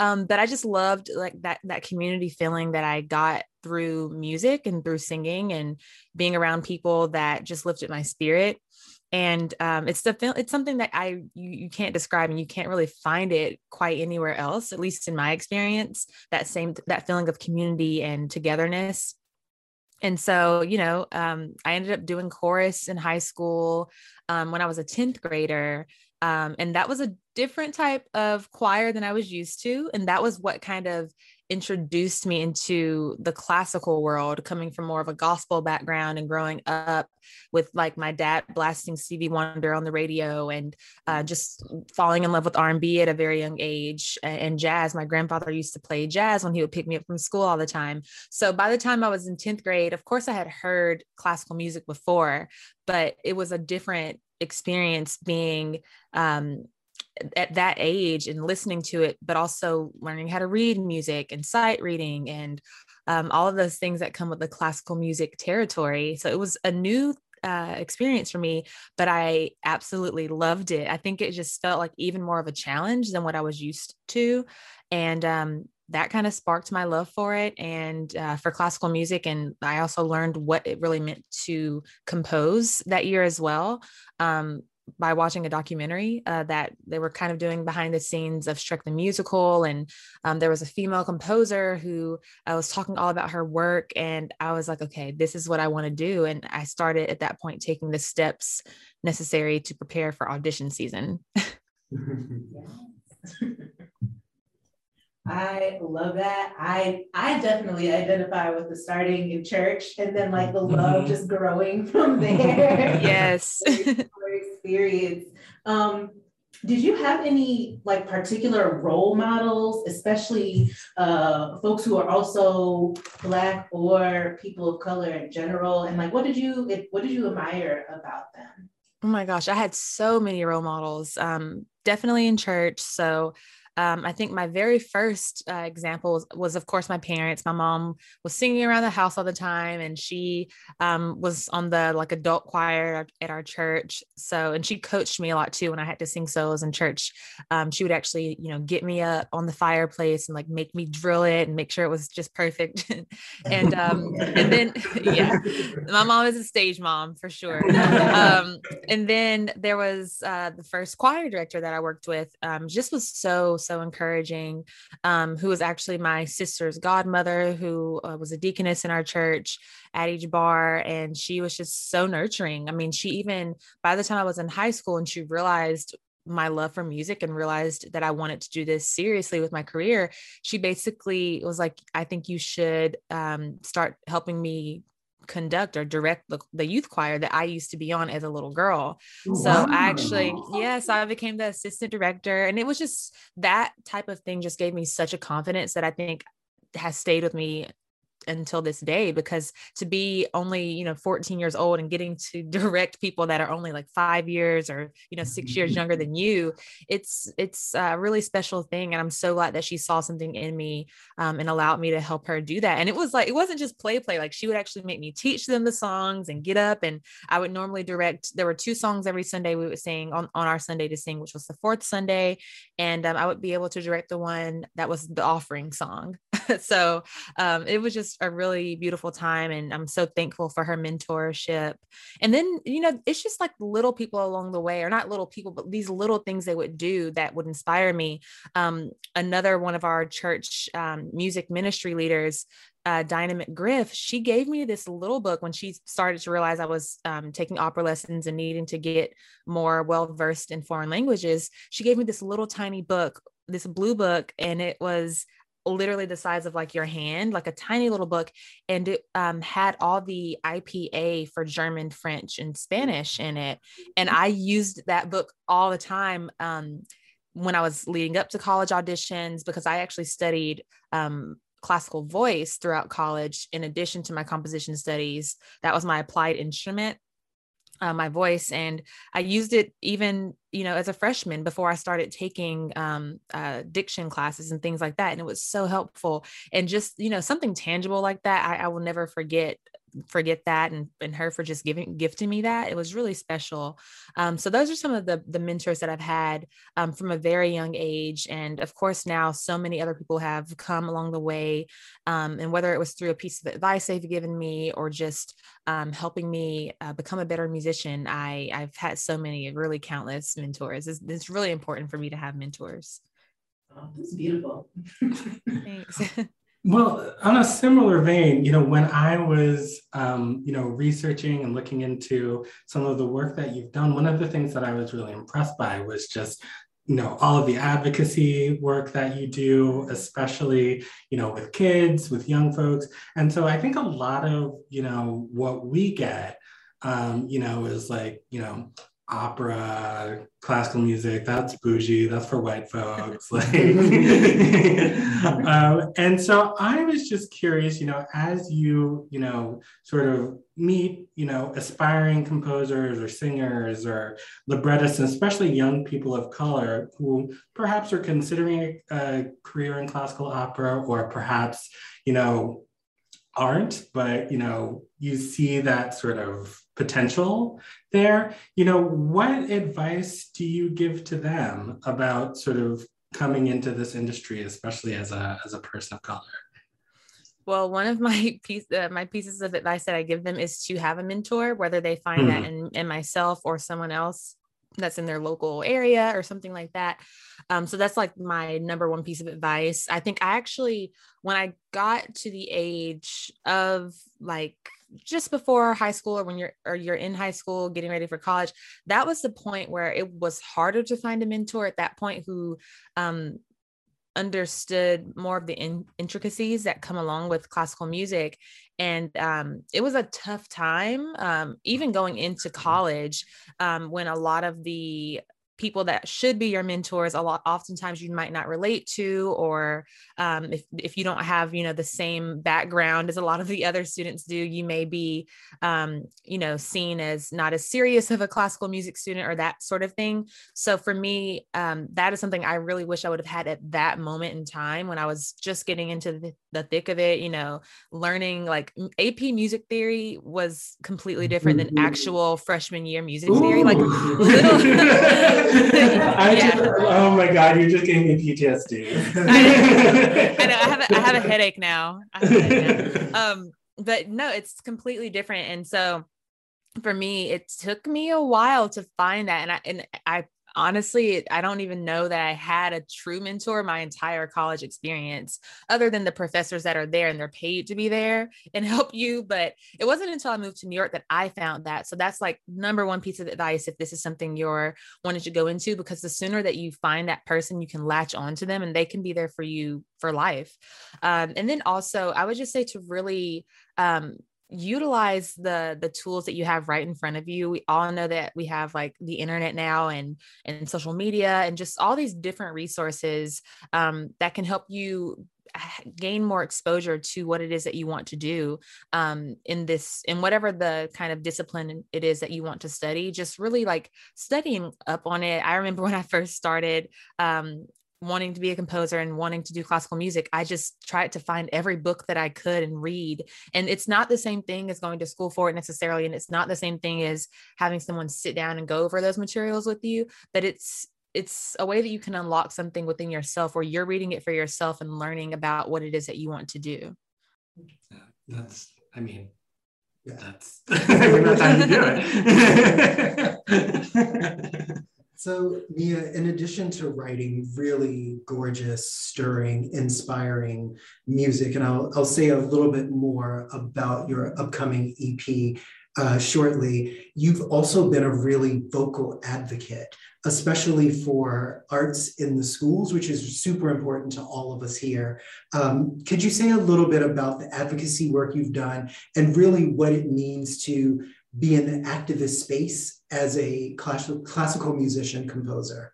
D: Um, but I just loved like that that community feeling that I got through music and through singing and being around people that just lifted my spirit and um, it's the it's something that I you, you can't describe and you can't really find it quite anywhere else, at least in my experience. That same that feeling of community and togetherness. And so, you know, um, I ended up doing chorus in high school um, when I was a tenth grader, um, and that was a different type of choir than I was used to, and that was what kind of introduced me into the classical world coming from more of a gospel background and growing up with like my dad blasting Stevie Wonder on the radio and uh, just falling in love with R&B at a very young age and jazz. My grandfather used to play jazz when he would pick me up from school all the time. So by the time I was in 10th grade, of course I had heard classical music before, but it was a different experience being um, at that age and listening to it, but also learning how to read music and sight reading and um, all of those things that come with the classical music territory. So it was a new uh, experience for me, but I absolutely loved it. I think it just felt like even more of a challenge than what I was used to. And um, that kind of sparked my love for it and uh, for classical music. And I also learned what it really meant to compose that year as well. Um, by watching a documentary uh, that they were kind of doing behind the scenes of Shrek the Musical. And um, there was a female composer who I was talking all about her work. And I was like, okay, this is what I want to do. And I started at that point taking the steps necessary to prepare for audition season.
B: I love that. I I definitely identify with the starting in church and then like the love mm-hmm. just growing from there.
D: yes.
B: experience. Um, did you have any like particular role models, especially uh, folks who are also black or people of color in general? And like, what did you what did you admire about them?
D: Oh my gosh, I had so many role models. Um, definitely in church. So um, I think my very first uh, example was, was, of course, my parents. My mom was singing around the house all the time, and she um, was on the like adult choir at our church. So, and she coached me a lot too when I had to sing solos in church. Um, she would actually, you know, get me up on the fireplace and like make me drill it and make sure it was just perfect. and um, and then yeah, my mom is a stage mom for sure. Um, and then there was uh, the first choir director that I worked with. Um, just was so so encouraging. Um, who was actually my sister's godmother, who uh, was a deaconess in our church at each bar, and she was just so nurturing. I mean, she even by the time I was in high school, and she realized my love for music and realized that I wanted to do this seriously with my career, she basically was like, I think you should um, start helping me conduct or direct the, the, youth choir that I used to be on as a little girl. Oh, so wow. I actually, yeah, so I became the assistant director. And it was just that type of thing just gave me such a confidence that I think has stayed with me until this day because to be only you know 14 years old and getting to direct people that are only like five years or you know six years mm-hmm. younger than you it's it's a really special thing and i'm so glad that she saw something in me um, and allowed me to help her do that and it was like it wasn't just play play like she would actually make me teach them the songs and get up and i would normally direct there were two songs every sunday we would sing on, on our sunday to sing which was the fourth sunday and um, i would be able to direct the one that was the offering song so um, it was just a really beautiful time. And I'm so thankful for her mentorship. And then, you know, it's just like little people along the way, or not little people, but these little things they would do that would inspire me. Um, another one of our church um, music ministry leaders, uh, Dynamic Griff, she gave me this little book when she started to realize I was um, taking opera lessons and needing to get more well versed in foreign languages. She gave me this little tiny book, this blue book, and it was literally the size of like your hand, like a tiny little book, and it um, had all the IPA for German, French, and Spanish in it. And I used that book all the time um, when I was leading up to college auditions because I actually studied um, classical voice throughout college in addition to my composition studies. That was my applied instrument uh, my voice and i used it even you know as a freshman before i started taking um, uh, diction classes and things like that and it was so helpful and just you know something tangible like that i, I will never forget forget that and, and her for just giving gifting me that it was really special um, so those are some of the the mentors that i've had um, from a very young age and of course now so many other people have come along the way um, and whether it was through a piece of advice they've given me or just um, helping me uh, become a better musician i i've had so many really countless mentors it's, it's really important for me to have mentors
E: Oh, that's beautiful.
D: Thanks.
A: Well, on a similar vein, you know, when I was, um, you know, researching and looking into some of the work that you've done, one of the things that I was really impressed by was just, you know, all of the advocacy work that you do, especially, you know, with kids, with young folks. And so I think a lot of, you know, what we get, um, you know, is like, you know, opera, classical music, that's bougie, that's for white folks. like, um, and so I was just curious, you know, as you, you know, sort of meet, you know, aspiring composers or singers or librettists, and especially young people of color who perhaps are considering a career in classical opera or perhaps, you know, aren't, but, you know, you see that sort of potential there you know what advice do you give to them about sort of coming into this industry especially as a as a person of color
D: well one of my piece uh, my pieces of advice that i give them is to have a mentor whether they find mm. that in, in myself or someone else that's in their local area or something like that. Um, so that's like my number one piece of advice. I think I actually, when I got to the age of like just before high school or when you're or you're in high school getting ready for college, that was the point where it was harder to find a mentor at that point who um, understood more of the in- intricacies that come along with classical music. And um, it was a tough time um, even going into college um, when a lot of the people that should be your mentors a lot oftentimes you might not relate to or um, if, if you don't have you know the same background as a lot of the other students do you may be um, you know seen as not as serious of a classical music student or that sort of thing. So for me um, that is something i really wish i would have had at that moment in time when i was just getting into the, the thick of it you know learning like ap music theory was completely different than actual freshman year music theory like little
F: I just, oh my god, you're just giving me PTSD.
D: I, I know I have a, I have a headache now. A headache now. Um, but no, it's completely different. And so for me, it took me a while to find that. And I and I honestly, I don't even know that I had a true mentor my entire college experience, other than the professors that are there and they're paid to be there and help you. But it wasn't until I moved to New York that I found that. So that's like number one piece of advice if this is something you're wanting to go into, because the sooner that you find that person, you can latch onto them and they can be there for you for life. Um, and then also, I would just say to really um, utilize the the tools that you have right in front of you. We all know that we have like the internet now and and social media and just all these different resources um, that can help you gain more exposure to what it is that you want to do um, in this in whatever the kind of discipline it is that you want to study just really like studying up on it. I remember when i first started um, wanting to be a composer and wanting to do classical music, I just tried to find every book that I could and read. And it's not the same thing as going to school for it necessarily. And it's not the same thing as having someone sit down and go over those materials with you, but it's it's a way that you can unlock something within yourself where you're reading it for yourself and learning about what it is that you want to do.
F: That's, I mean, yeah. that's that's how you do
C: it. So, Nia, in addition to writing really gorgeous, stirring, inspiring music, and I'll, I'll say a little bit more about your upcoming EP uh, shortly, you've also been a really vocal advocate, especially for arts in the schools, which is super important to all of us here. Um, could you say a little bit about the advocacy work you've done and really what it means to be in the activist space as a classical musician composer?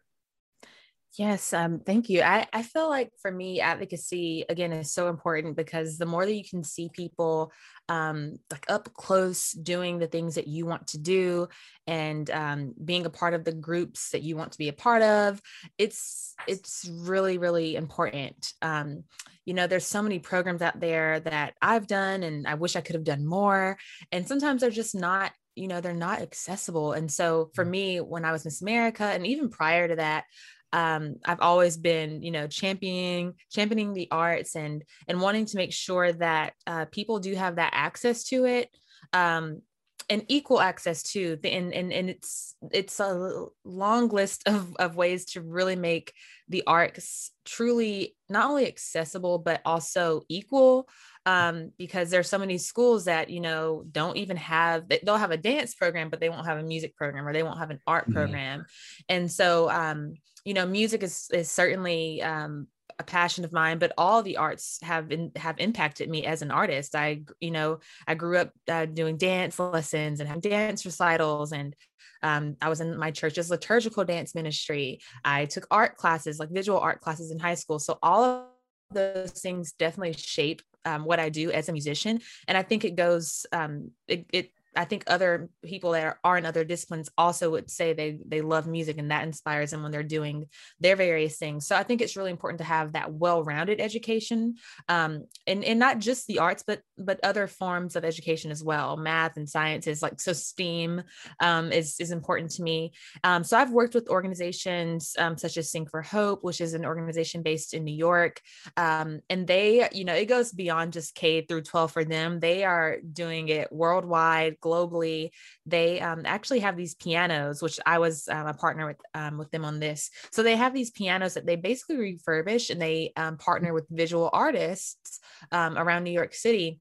D: Yes, um, thank you. I, I feel like for me, advocacy again is so important because the more that you can see people um, like up close doing the things that you want to do and um, being a part of the groups that you want to be a part of, it's it's really really important. Um, you know, there's so many programs out there that I've done, and I wish I could have done more. And sometimes they're just not you know they're not accessible and so for mm. me when i was miss america and even prior to that um, I've always been, you know, championing championing the arts and and wanting to make sure that uh, people do have that access to it. Um, and equal access to the and, and and it's it's a long list of of ways to really make the arts truly not only accessible but also equal um, because there's so many schools that you know don't even have they'll have a dance program but they won't have a music program or they won't have an art mm-hmm. program and so um, you know, music is is certainly um, a passion of mine, but all the arts have been have impacted me as an artist. I, you know, I grew up uh, doing dance lessons and having dance recitals, and um, I was in my church's liturgical dance ministry. I took art classes, like visual art classes in high school. So all of those things definitely shape um, what I do as a musician, and I think it goes um, it, it I think other people that are, are in other disciplines also would say they they love music and that inspires them when they're doing their various things. So I think it's really important to have that well-rounded education, um, and and not just the arts, but but other forms of education as well. Math and sciences, like so STEAM, um, is is important to me. Um, so I've worked with organizations um, such as Sing for Hope, which is an organization based in New York, um, and they you know it goes beyond just K through 12 for them. They are doing it worldwide globally, they um, actually have these pianos, which I was um, a partner with um, with them on this. So they have these pianos that they basically refurbish and they um, partner with visual artists um, around New York City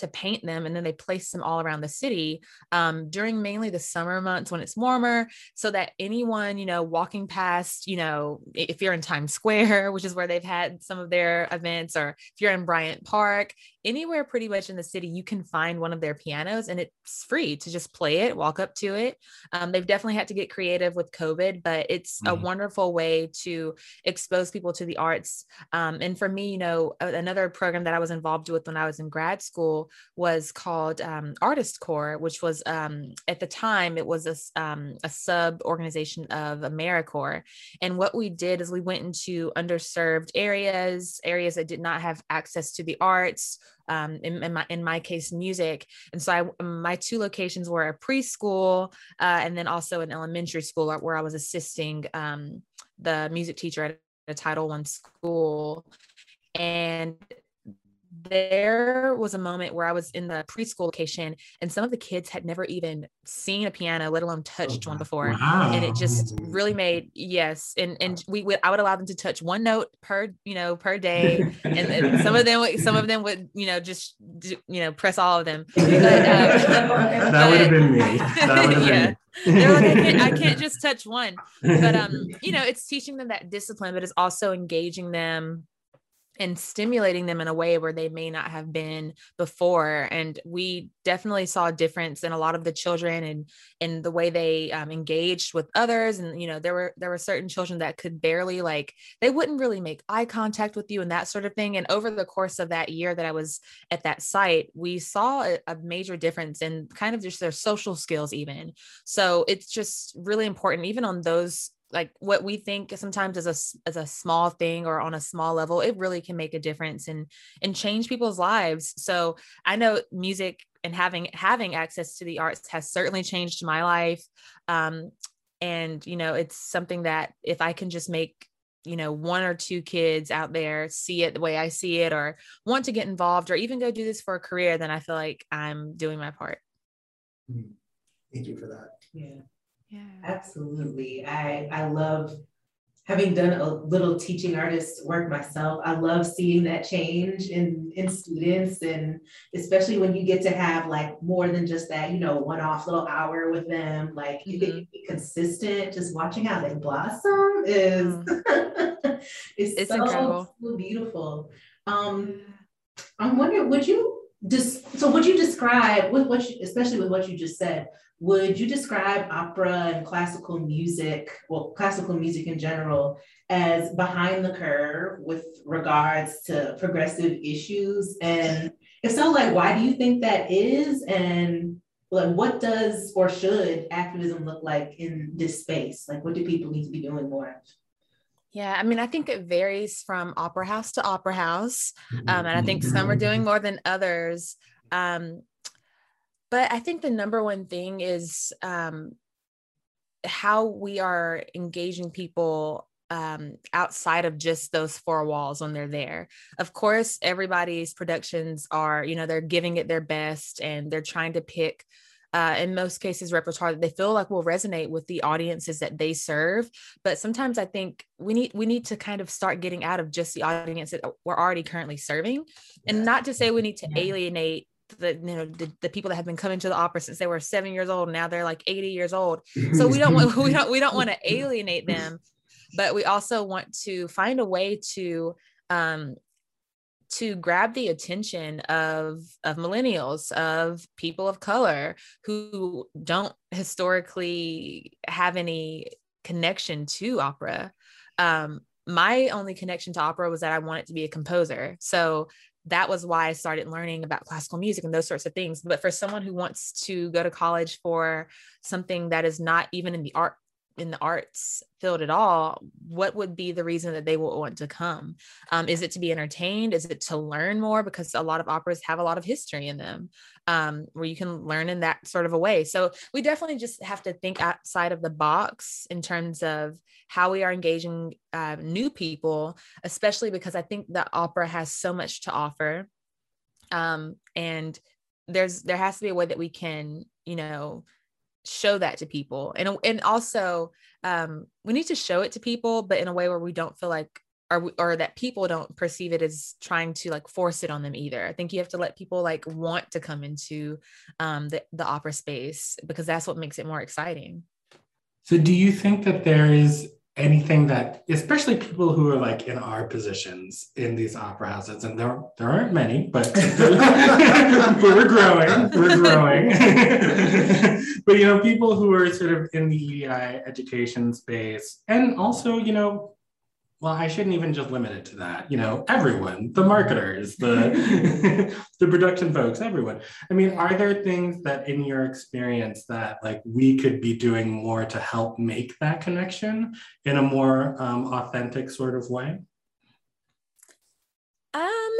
D: to paint them and then they place them all around the city um, during mainly the summer months when it's warmer so that anyone you know walking past you know if you're in times square which is where they've had some of their events or if you're in bryant park anywhere pretty much in the city you can find one of their pianos and it's free to just play it walk up to it um, they've definitely had to get creative with covid but it's mm-hmm. a wonderful way to expose people to the arts um, and for me you know another program that i was involved with when i was in grad school was called um, artist corps which was um, at the time it was a, um, a sub organization of americorps. And what we did is we went into underserved areas areas that did not have access to the arts um, in, in, my in my case music. And so I my two locations were a preschool uh, and then also an elementary school where I was assisting um, the music teacher at a Title One school. And there was a moment where I was in the preschool location and some of the kids had never even seen a piano, let alone touched one before. Wow. And it just really made yes. And and we would I would allow them to touch one note per, you know, per day. and, and some of them would some of them would, you know, just you know, press all of them. But, um,
A: that would have been me. That would have
D: yeah. been they're like, I can't, I can't just touch one. But um, you know, it's teaching them that discipline, but it's also engaging them and stimulating them in a way where they may not have been before and we definitely saw a difference in a lot of the children and in the way they um, engaged with others and you know there were there were certain children that could barely like they wouldn't really make eye contact with you and that sort of thing and over the course of that year that i was at that site we saw a, a major difference in kind of just their social skills even. So it's just really important even on those like what we think sometimes as a as a small thing or on a small level it really can make a difference and and change people's lives. So i know music and having having access to the arts has certainly changed my life um and you know it's something that if i can just make you know one or two kids out there see it the way i see it or want to get involved or even go do this for a career then i feel like i'm doing my part.
C: Mm-hmm. thank you for that.
B: Yeah yeah. Absolutely. I, I love having done a little teaching artist work myself. I love seeing that change in, in students and especially when you get to have like more than just that, you know, one off little hour with them, like you mm-hmm. be consistent, just watching how they blossom is, mm. is it's so, incredible. so beautiful. Um, I'm wondering, would you so would you describe with what you, especially with what you just said, would you describe opera and classical music, well, classical music in general, as behind the curve with regards to progressive issues? And if so, like, why do you think that is? And like, what does or should activism look like in this space? Like, what do people need to be doing more of?
D: Yeah, I mean, I think it varies from opera house to opera house. Um, and I think some are doing more than others. Um, but I think the number one thing is um, how we are engaging people um, outside of just those four walls when they're there. Of course, everybody's productions are, you know, they're giving it their best and they're trying to pick. Uh, in most cases, repertoire that they feel like will resonate with the audiences that they serve. But sometimes I think we need we need to kind of start getting out of just the audience that we're already currently serving, and not to say we need to alienate the you know the, the people that have been coming to the opera since they were seven years old now they're like 80 years old. So we don't want we don't we don't want to alienate them but we also want to find a way to um to grab the attention of of millennials of people of color who don't historically have any connection to opera um my only connection to opera was that I wanted to be a composer. So that was why I started learning about classical music and those sorts of things. But for someone who wants to go to college for something that is not even in the art in the arts field at all, what would be the reason that they will want to come? Um, is it to be entertained? Is it to learn more? Because a lot of operas have a lot of history in them um, where you can learn in that sort of a way. So we definitely just have to think outside of the box in terms of how we are engaging uh, new people, especially because I think the opera has so much to offer. Um, and there's there has to be a way that we can, you know, show that to people and and also um, we need to show it to people but in a way where we don't feel like or or that people don't perceive it as trying to like force it on them either. I think you have to let people like want to come into um, the the opera space because that's what makes it more exciting.
A: So, do you think that there is anything that, especially people who are like in our positions in these opera houses, and there there aren't many, but we're growing, we're growing. but you know, people who are sort of in the EDI education space, and also you know well, I shouldn't even just limit it to that. You know, everyone, the marketers, the the production folks, everyone. I mean, are there things that in your experience that like we could be doing more to help make that connection in a more um, authentic sort of way?
D: Um,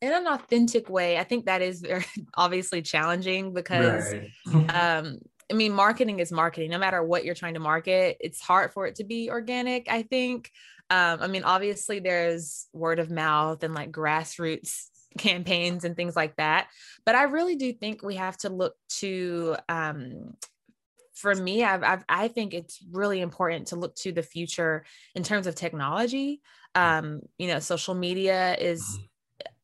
D: in an authentic way, I think that is very obviously challenging because right. um I mean, marketing is marketing. No matter what you're trying to market, it's hard for it to be organic. I think um, I mean, obviously there's word of mouth and like grassroots campaigns and things like that. But I really do think we have to look to, um, for me, I've, I've, i think it's really important to look to the future in terms of technology. Um, you know, social media is,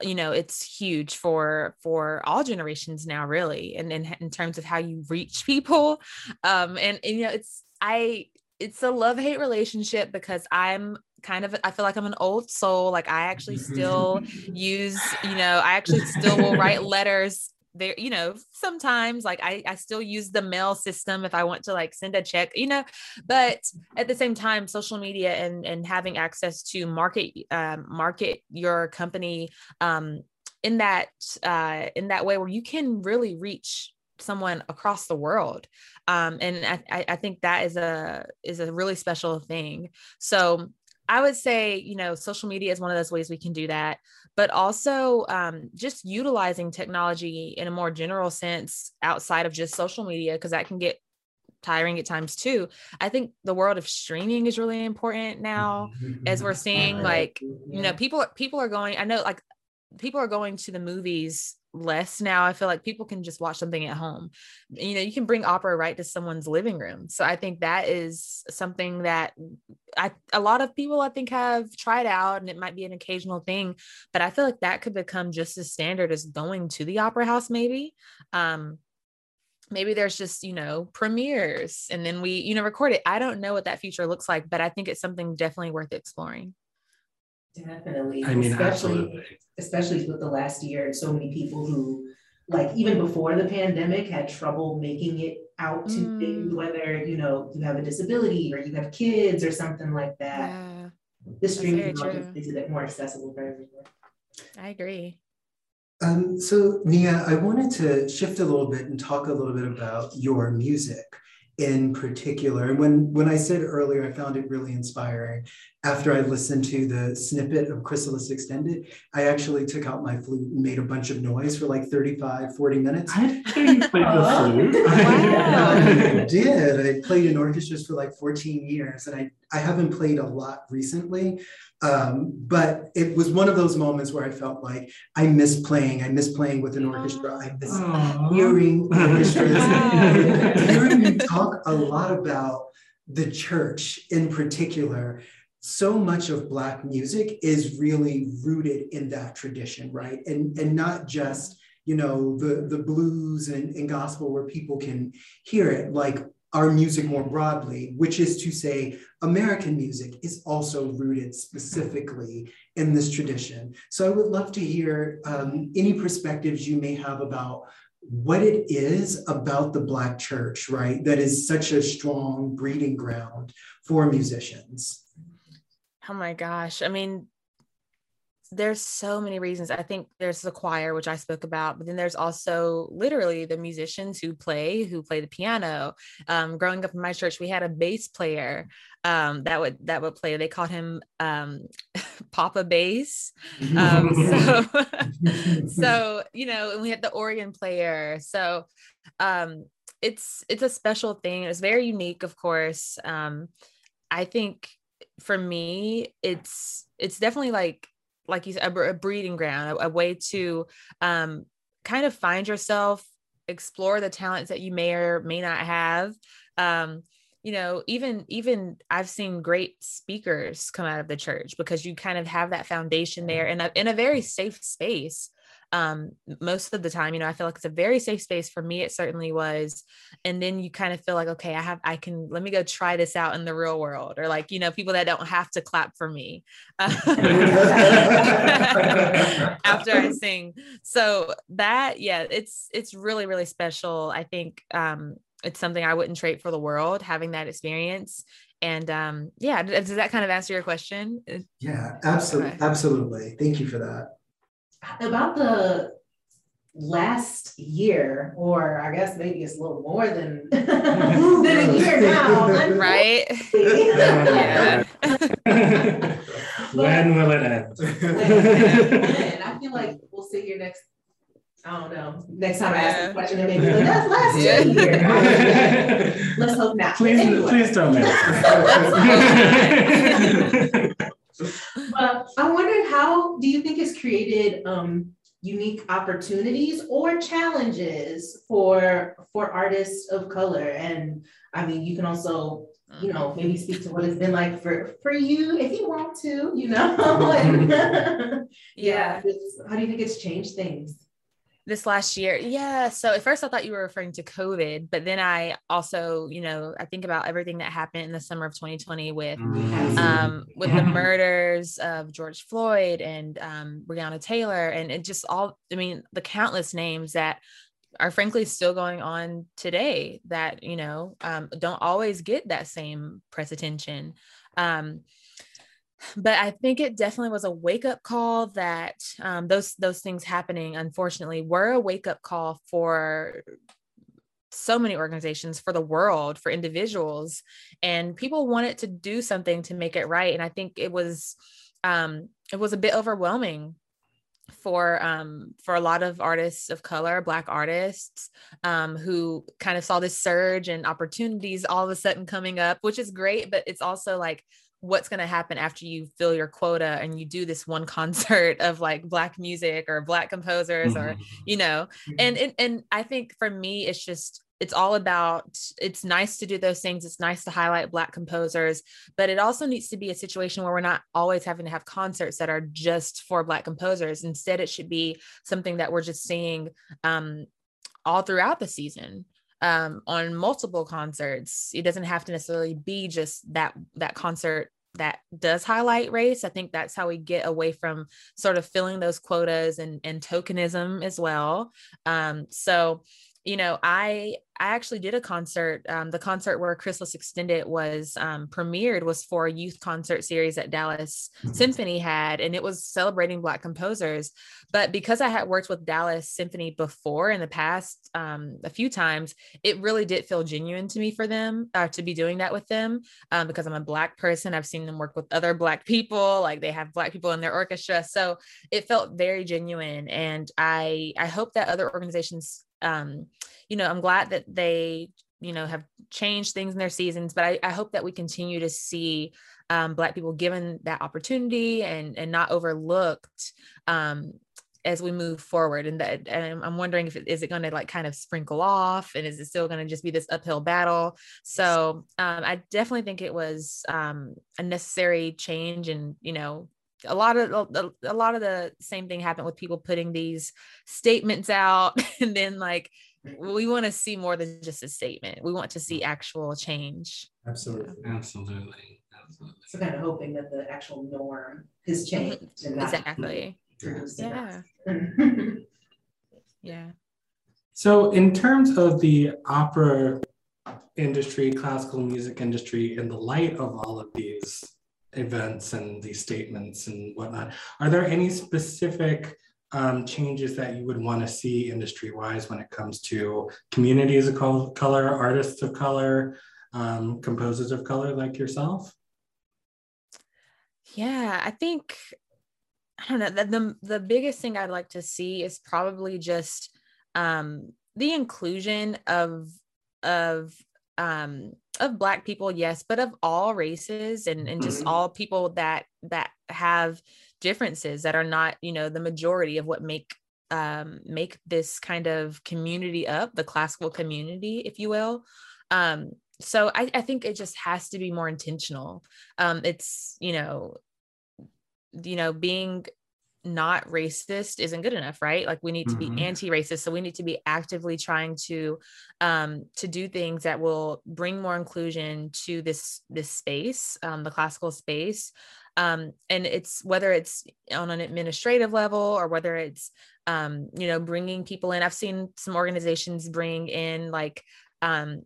D: you know, it's huge for for all generations now, really, and in, in terms of how you reach people. Um, and, and you know, it's I it's a love hate relationship because I'm kind of I feel like I'm an old soul. Like I actually still use, you know, I actually still will write letters there, you know, sometimes like I, I still use the mail system if I want to like send a check, you know, but at the same time, social media and and having access to market um, market your company um, in that uh, in that way where you can really reach someone across the world um, and I, I think that is a is a really special thing. So I would say, you know, social media is one of those ways we can do that, but also um, just utilizing technology in a more general sense outside of just social media, because that can get tiring at times too. I think the world of streaming is really important now, as we're seeing, like, you know, people people are going. I know, like, people are going to the movies less now. I feel like people can just watch something at home. You know, you can bring opera right to someone's living room. So I think that is something that I a lot of people I think have tried out and it might be an occasional thing, but I feel like that could become just as standard as going to the opera house maybe. Um maybe there's just you know premieres and then we you know record it i don't know what that future looks like but i think it's something definitely worth exploring
E: Definitely. I mean, especially, absolutely. Especially with the last year, and so many people who, like, even before the pandemic, had trouble making it out to mm. things, whether you know you have a disability or you have kids or something like that. Yeah. The stream is makes it more accessible for everyone.
D: I agree.
C: Um, so Nia, I wanted to shift a little bit and talk a little bit about your music in particular. And when, when I said earlier, I found it really inspiring. After I listened to the snippet of Chrysalis Extended, I actually took out my flute and made a bunch of noise for like 35, 40 minutes.
A: I didn't know played the flute.
C: I did. I played in orchestras for like 14 years and I, I haven't played a lot recently. Um, but it was one of those moments where I felt like I miss playing. I miss playing with an orchestra. I miss Aww. hearing orchestras. hearing you talk a lot about the church in particular. So much of Black music is really rooted in that tradition, right? And, and not just you know the the blues and, and gospel where people can hear it like our music more broadly, which is to say, American music is also rooted specifically in this tradition. So I would love to hear um, any perspectives you may have about what it is about the Black church, right, that is such a strong breeding ground for musicians.
D: Oh my gosh. I mean, there's so many reasons. I think there's the choir, which I spoke about, but then there's also literally the musicians who play, who play the piano. Um, growing up in my church, we had a bass player um, that would that would play. They called him um, Papa Bass. Um, so, so you know, and we had the organ player. So um, it's it's a special thing. It's very unique, of course. Um, I think for me, it's it's definitely like like you said, a, breeding ground, a, a way to um, kind of find yourself, explore the talents that you may or may not have. Um, you know even even i've seen great speakers come out of the church because you kind of have that foundation there in a, in a very safe space um most of the time you know i feel like it's a very safe space for me it certainly was and then you kind of feel like okay i have i can let me go try this out in the real world or like you know people that don't have to clap for me after i sing. So that yeah it's it's really really special i think um it's something i wouldn't trade for the world having that experience and um yeah does that kind of answer your question?
C: Yeah absolutely okay. absolutely thank you for that
B: about the last year, or I guess maybe it's a little more than, than a year now.
D: Right?
A: yeah. when will it end?
B: when? I feel like we'll see here next. I don't know. Next time I ask the question, it may be like, that's last yeah. year. Let's hope not.
A: Please, anyway. please don't make
B: but I wonder how do you think it's created um, unique opportunities or challenges for for artists of color? And I mean, you can also you know maybe speak to what it's been like for for you if you want to you know? Yeah, yeah how do you think it's changed things
D: this last year. Yeah so at first i thought you were referring to covid but then i also you know i think about everything that happened in the summer of 2020 with mm-hmm. um with the murders of george floyd and um breonna taylor. And it just all i mean the countless names that are frankly still going on today that you know um, don't always get that same press attention. Um, but I think it definitely was a wake up call that um, those those things happening, unfortunately, were a wake up call for so many organizations, for the world, for individuals, and people wanted to do something to make it right. And I think it was um, it was a bit overwhelming for um for a lot of artists of color black artists um who kind of saw this surge and opportunities all of a sudden coming up which is great but it's also like what's going to happen after you fill your quota and you do this one concert of like black music or black composers mm-hmm. or you know mm-hmm. and, and and i think for me it's just it's all about it's nice to do those things it's nice to highlight black composers but it also needs to be a situation where we're not always having to have concerts that are just for black composers instead it should be something that we're just seeing um, all throughout the season um, on multiple concerts. It doesn't have to necessarily be just that that concert does highlight race. I think that's how we get away from sort of filling those quotas and, and tokenism as well. Um, so you know, I I actually did a concert. Um, the concert where Chrysalis Extended was um, premiered was for a youth concert series that Dallas mm-hmm. Symphony had, and it was celebrating Black composers. But because I had worked with Dallas Symphony before in the past um, a few times, it really did feel genuine to me for them uh, to be doing that with them um, because I'm a Black person. I've seen them work with other Black people, like they have Black people in their orchestra, so it felt very genuine. And I I hope that other organizations um, you know, I'm glad that they, you know, have changed things in their seasons, but I, I hope that we continue to see um, Black people given that opportunity and and not overlooked um, as we move forward. And that, and I'm wondering if it, is it going to like kind of sprinkle off, and is it still going to just be this uphill battle? So um, I definitely think it was um, a necessary change, and you know, a lot of a, a lot of the same thing happened with people putting these statements out. And then like we want to see more than just a statement. We want to see actual change.
C: Absolutely.
A: Yeah. absolutely. Absolutely.
B: So kind of hoping that the actual norm has mm-hmm. changed
D: exactly.
B: yeah.
D: yeah.
A: So in terms of the opera industry classical music industry in the light of all of these events and these statements and whatnot. Are there any specific um, changes that you would want to see industry wise when it comes to communities of color, artists of color, um, composers of color like yourself?
D: Yeah, I think I don't know. The, the, the biggest thing I'd like to see is probably just um, the inclusion of of um, of black people yes but of all races and, and just mm-hmm. all people that that have differences that are not you know the majority of what make um make this kind of community up the classical community if you will um so I, I think it just has to be more intentional. Um, it's you know, you know, being not racist isn't good enough right? Like we need to mm-hmm. be anti-racist so we need to be actively trying to um to do things that will bring more inclusion to this this space um the classical space. Um and it's whether it's on an administrative level or whether it's um you know bringing people in. I've seen some organizations bring in like um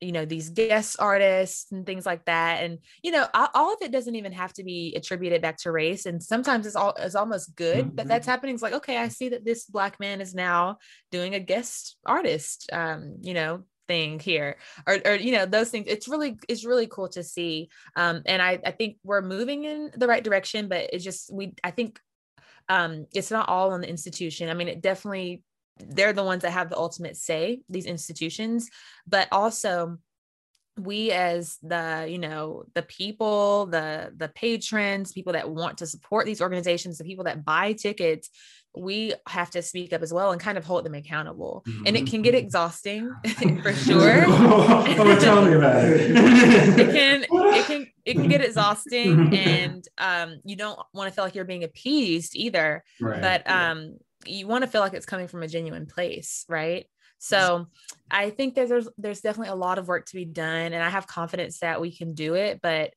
D: you know these guest artists and things like that and you know all of it doesn't even have to be attributed back to race and sometimes it's all it's almost good mm-hmm. that that's happening. It's like okay i see that this black man is now doing a guest artist um you know thing here or, or you know those things. It's really it's really cool to see um and i i think we're moving in the right direction but it's just we i think um it's not all on the institution. I mean it definitely they're the ones that have the ultimate say these institutions but also we as the you know the people the the patrons people that want to support these organizations the people that buy tickets we have to speak up as well and kind of hold them accountable mm-hmm. and it can get mm-hmm. exhausting for sure
A: oh, tell me about it
D: it can it can it can get exhausting and um you don't want to feel like you're being appeased either right. but um you want to feel like it's coming from a genuine place, right? So I think that there's there's definitely a lot of work to be done, and I have confidence that we can do it. But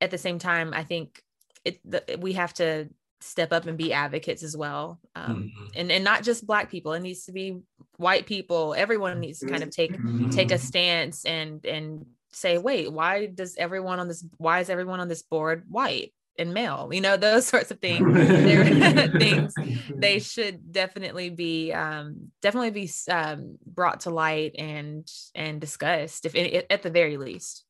D: at the same time, I think it the, we have to step up and be advocates as well, um, mm-hmm. and and not just Black people. It needs to be white people. Everyone needs to kind of take mm-hmm. take a stance and and say, wait, why does everyone on this why is everyone on this board white? And male you know those sorts of things things they should definitely be um, definitely be um, brought to light and and discussed if at the very least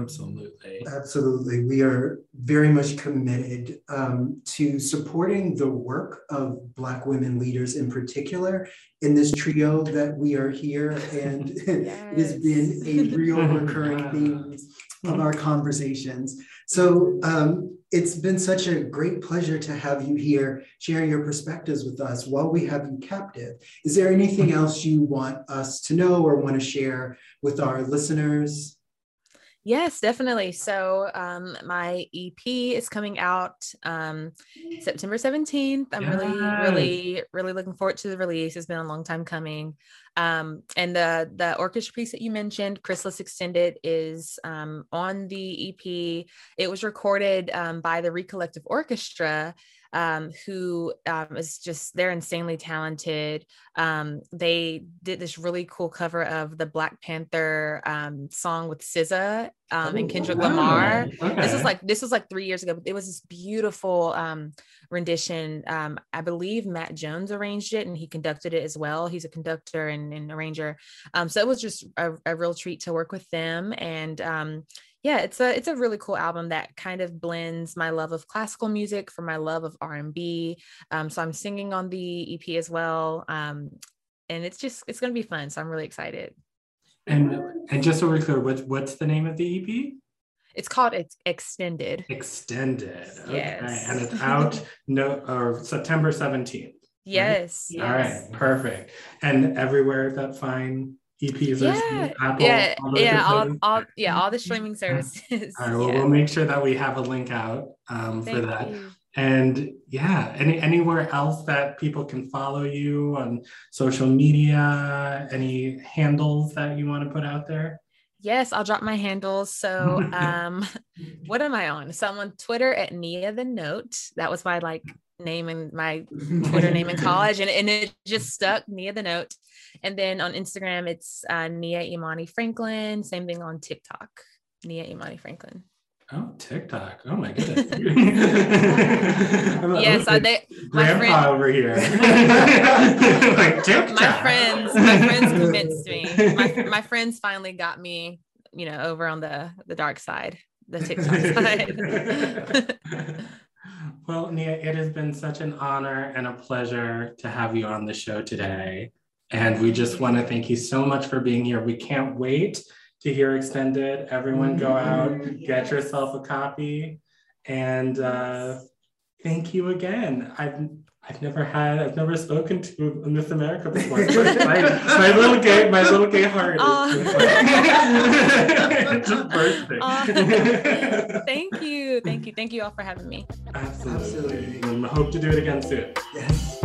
A: Absolutely.
C: Absolutely. We are very much committed um, to supporting the work of Black women leaders in particular in this trio that we are here. And yes. it has been a real recurring theme of our conversations. So um, it's been such a great pleasure to have you here sharing your perspectives with us while we have you captive. Is there anything else you want us to know or want to share with our listeners?
D: Yes, definitely. So um, my EP is coming out um, September 17th. I'm yes. really, really, really looking forward to the release. It's been a long time coming. Um, and the the orchestra piece that you mentioned, Chrysalis Extended, is um, on the EP. It was recorded um, by the Recollective Orchestra um, who um, is just they're insanely talented. Um, they did this really cool cover of the Black Panther um, song with SZA um, and Kendrick Lamar. Okay. This was like this was like three years ago. But it was this beautiful um, rendition. Um, I believe Matt Jones arranged it and he conducted it as well. He's a conductor and, and arranger. Um, so it was just a, a, real treat to work with them and um, yeah it's a it's a really cool album that kind of blends my love of classical music for my love of r&b um, so i'm singing on the ep as well um, and it's just it's going to be fun so i'm really excited.
A: And and just so we're clear what, what's the name of the ep
D: it's called it's extended.
A: Extended okay yes. and it's out no or september 17th
D: yes,
A: right? yes all right perfect. And everywhere that fine EPs
D: yeah, Apple, yeah, all yeah, all, all, yeah, all the streaming services.
A: All right, well, yeah. we'll make sure that we have a link out um, for that. You. And yeah, any anywhere else that people can follow you on social media, any handles that you want to put out there?
D: Yes, I'll drop my handles. So, um, what am I on? So I'm on Twitter at Nia the Note. That was my like name and my Twitter name in college, and, and it just stuck. Nia the Note. And then on Instagram, it's uh, Nia Imani Franklin. Same thing on TikTok, Nia Imani Franklin.
A: Oh, TikTok. Oh my goodness.
D: yes, I, they,
A: my grandpa friend, over here.
D: like TikTok. My friends, my friends convinced me. My, my friends finally got me, you know, over on the the dark side, the TikTok
A: side. well, Nia, it has been such an honor and a pleasure to have you on the show today. And we just want to thank you so much for being here. We can't wait to hear extended. Everyone go out, get yourself a copy. And uh, thank you again. I've
F: I've never had, I've never spoken to Miss America before. my, my little gay, my little gay heart is just bursting.
D: Aw. thank you, thank you, thank you all for having me.
F: Absolutely.
C: Absolutely.
F: And I hope to do it again soon.
C: Yes.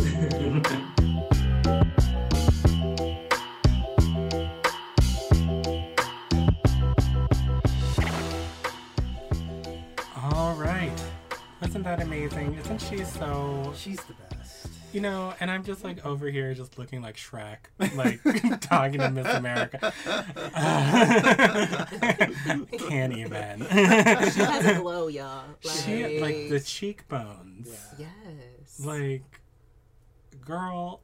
A: Wasn't that amazing? Isn't she so
C: She's the best.
A: You know, and I'm just like over here, just looking like Shrek, like talking to Miss America. can't even.
B: She has a glow, y'all. Like,
A: she like the cheekbones.
C: Yeah.
B: yes.
A: Like, girl.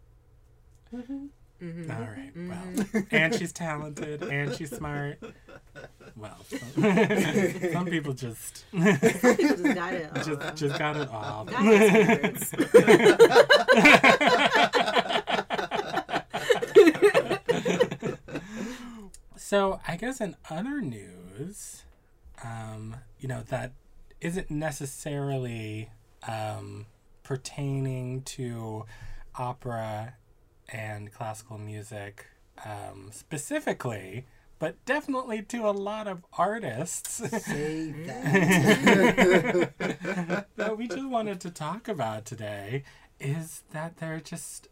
A: Mm-hmm.
B: Mhm.
A: All right.
B: Mhm.
A: Well, and she's talented, and she's smart. Well, some, some people just
B: Some people just got it. all.
A: just just got it all. So I guess in other news, um, you know, that isn't necessarily um, pertaining to opera and classical music um, specifically, but definitely to a lot of artists.
C: Say that.
A: that we just wanted to talk about today is that there are just,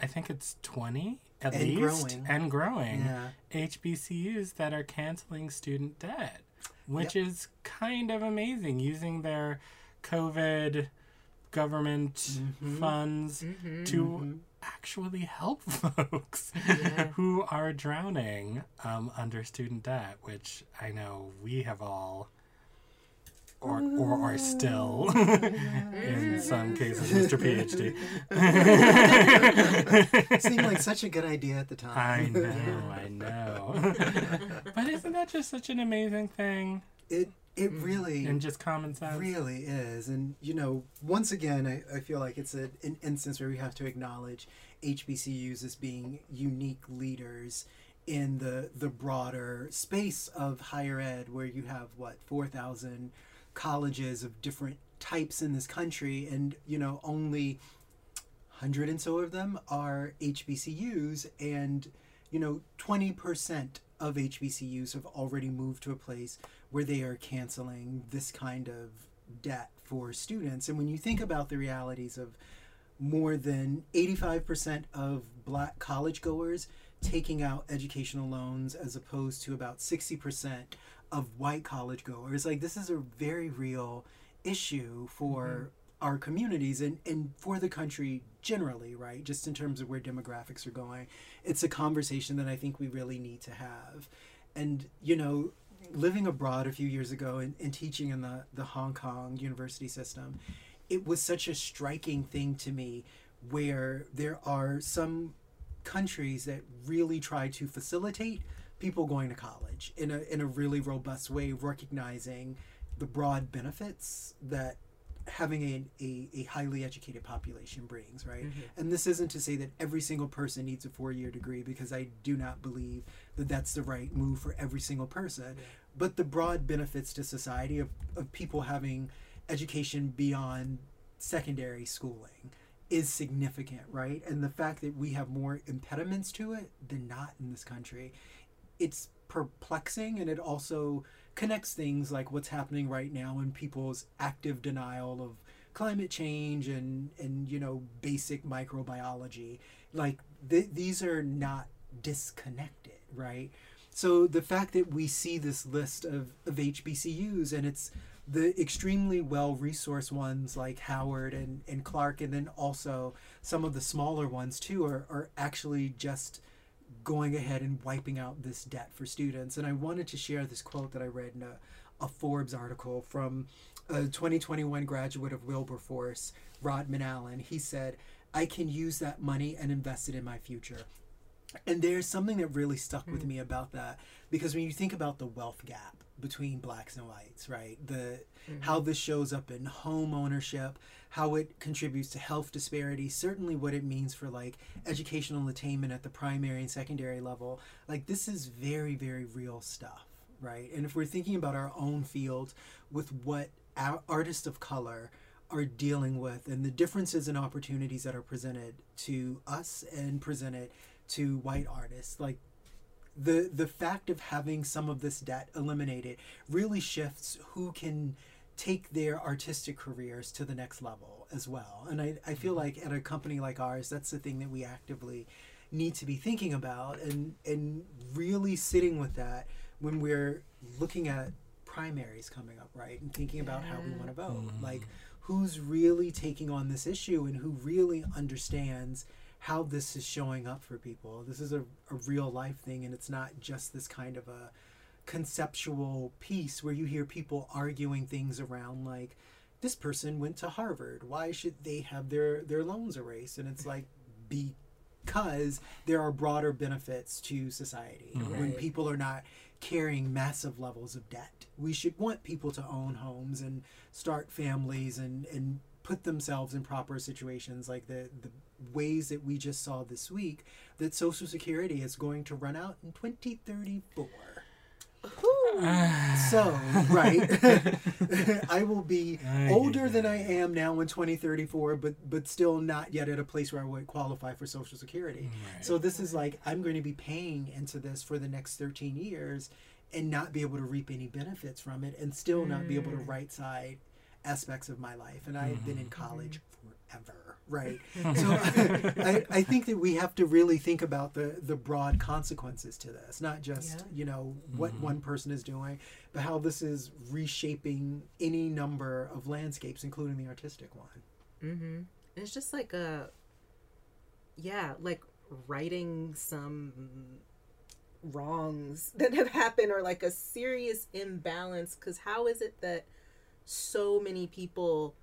A: I think it's 20 at
C: And
A: least,
C: growing.
A: and growing.
C: yeah.
A: HBCUs that are canceling student debt, which is kind of amazing using their COVID government
C: Mhm.
A: funds
B: Mhm.
A: to
C: Mhm.
A: Actually help folks
B: Yeah.
A: who are drowning um, under student debt, which I know we have all. Or, or are still, in some cases, Mr. PhD.
C: It seemed like such a good idea at the time.
A: I know, I know. but isn't that just such an amazing thing?
C: It it mm-hmm. really
A: And just common sense?
C: really is. And you know, once again, I, I feel like it's a, an instance where we have to acknowledge HBCUs as being unique leaders in the the broader space of higher ed, where you have what four thousand colleges of different types in this country, and you know only hundred and so of them are HBCUs, and you know twenty percent of HBCUs have already moved to a place where they are canceling this kind of debt for students. And when you think about the realities of more than 85% of black college goers taking out educational loans as opposed to about 60% of white college goers, like this is a very real issue for mm-hmm. Our communities and, and for the country generally, right? Just in terms of where demographics are going. It's a conversation that I think we really need to have. And, you know, living abroad a few years ago and, and teaching in the, the Hong Kong university system, it was such a striking thing to me where there are some countries that really try to facilitate people going to college in a, in a really robust way, recognizing the broad benefits that having a, a, a highly educated population brings, right? Mm-hmm. And this isn't to say that every single person needs a four year degree because I do not believe that that's the right move for every single person. But the broad benefits to society of, of people having education beyond secondary schooling is significant, right? And the fact that we have more impediments to it than not in this country, it's perplexing and it also connects things like what's happening right now in people's active denial of climate change and and you know basic microbiology. Like th- these are not disconnected right? So the fact that we see this list of, of hbcus and it's the extremely well resourced ones like howard and, and clark and then also some of the smaller ones too are, are actually just going ahead and wiping out this debt for students. And I wanted to share this quote that I read in a, a Forbes article from a 2021 graduate of Wilberforce, Rodman Allen. He said, I can use that money and invest it in my future. And there's something that really stuck with mm. me about that because when you think about the wealth gap between blacks and whites, right? The mm-hmm. how this shows up in home ownership, how it contributes to health disparities, certainly what it means for like educational attainment at the primary and secondary level. Like this is very very real stuff, right? And if we're thinking about our own field with what our artists of color are dealing with and the differences and opportunities that are presented to us and presented to white artists like the the fact of having some of this debt eliminated really shifts who can take their artistic careers to the next level as well. And i, I feel mm-hmm. like at a company like ours that's the thing that we actively need to be thinking about and and really sitting with that when we're looking at primaries coming up right? And thinking about how we want to vote. Mm-hmm. Like who's really taking on this issue and who really understands how this is showing up for people. This is a, a real life thing and it's not just this kind of a conceptual piece where you hear people arguing things around like this person went to harvard. Why should they have their their loans erased? And it's like because there are broader benefits to society. Mm-hmm.
B: When
C: people are not carrying massive levels of debt we should want people to own homes and start families and and put themselves in proper situations like the the ways that we just saw this week that social security is going to run out in 2034 so right. I will be older than i am now in 2034 but but still not yet at a place where i would qualify for social security.
A: Right.
C: so this is like i'm going to be paying into this for the next 13 years and not be able to reap any benefits from it and still not be able to mm. right side aspects of my life and i've been in mm-hmm. college mm-hmm. forever right so I, I think that we have to really think about the the broad consequences to this not just
B: Yeah.
C: you know what mm-hmm. one person is doing but how this is reshaping any number of landscapes including the artistic one
B: Mm-hmm. It's just like a, yeah, like righting some wrongs that have happened or like a serious imbalance. Because how is it that so many people,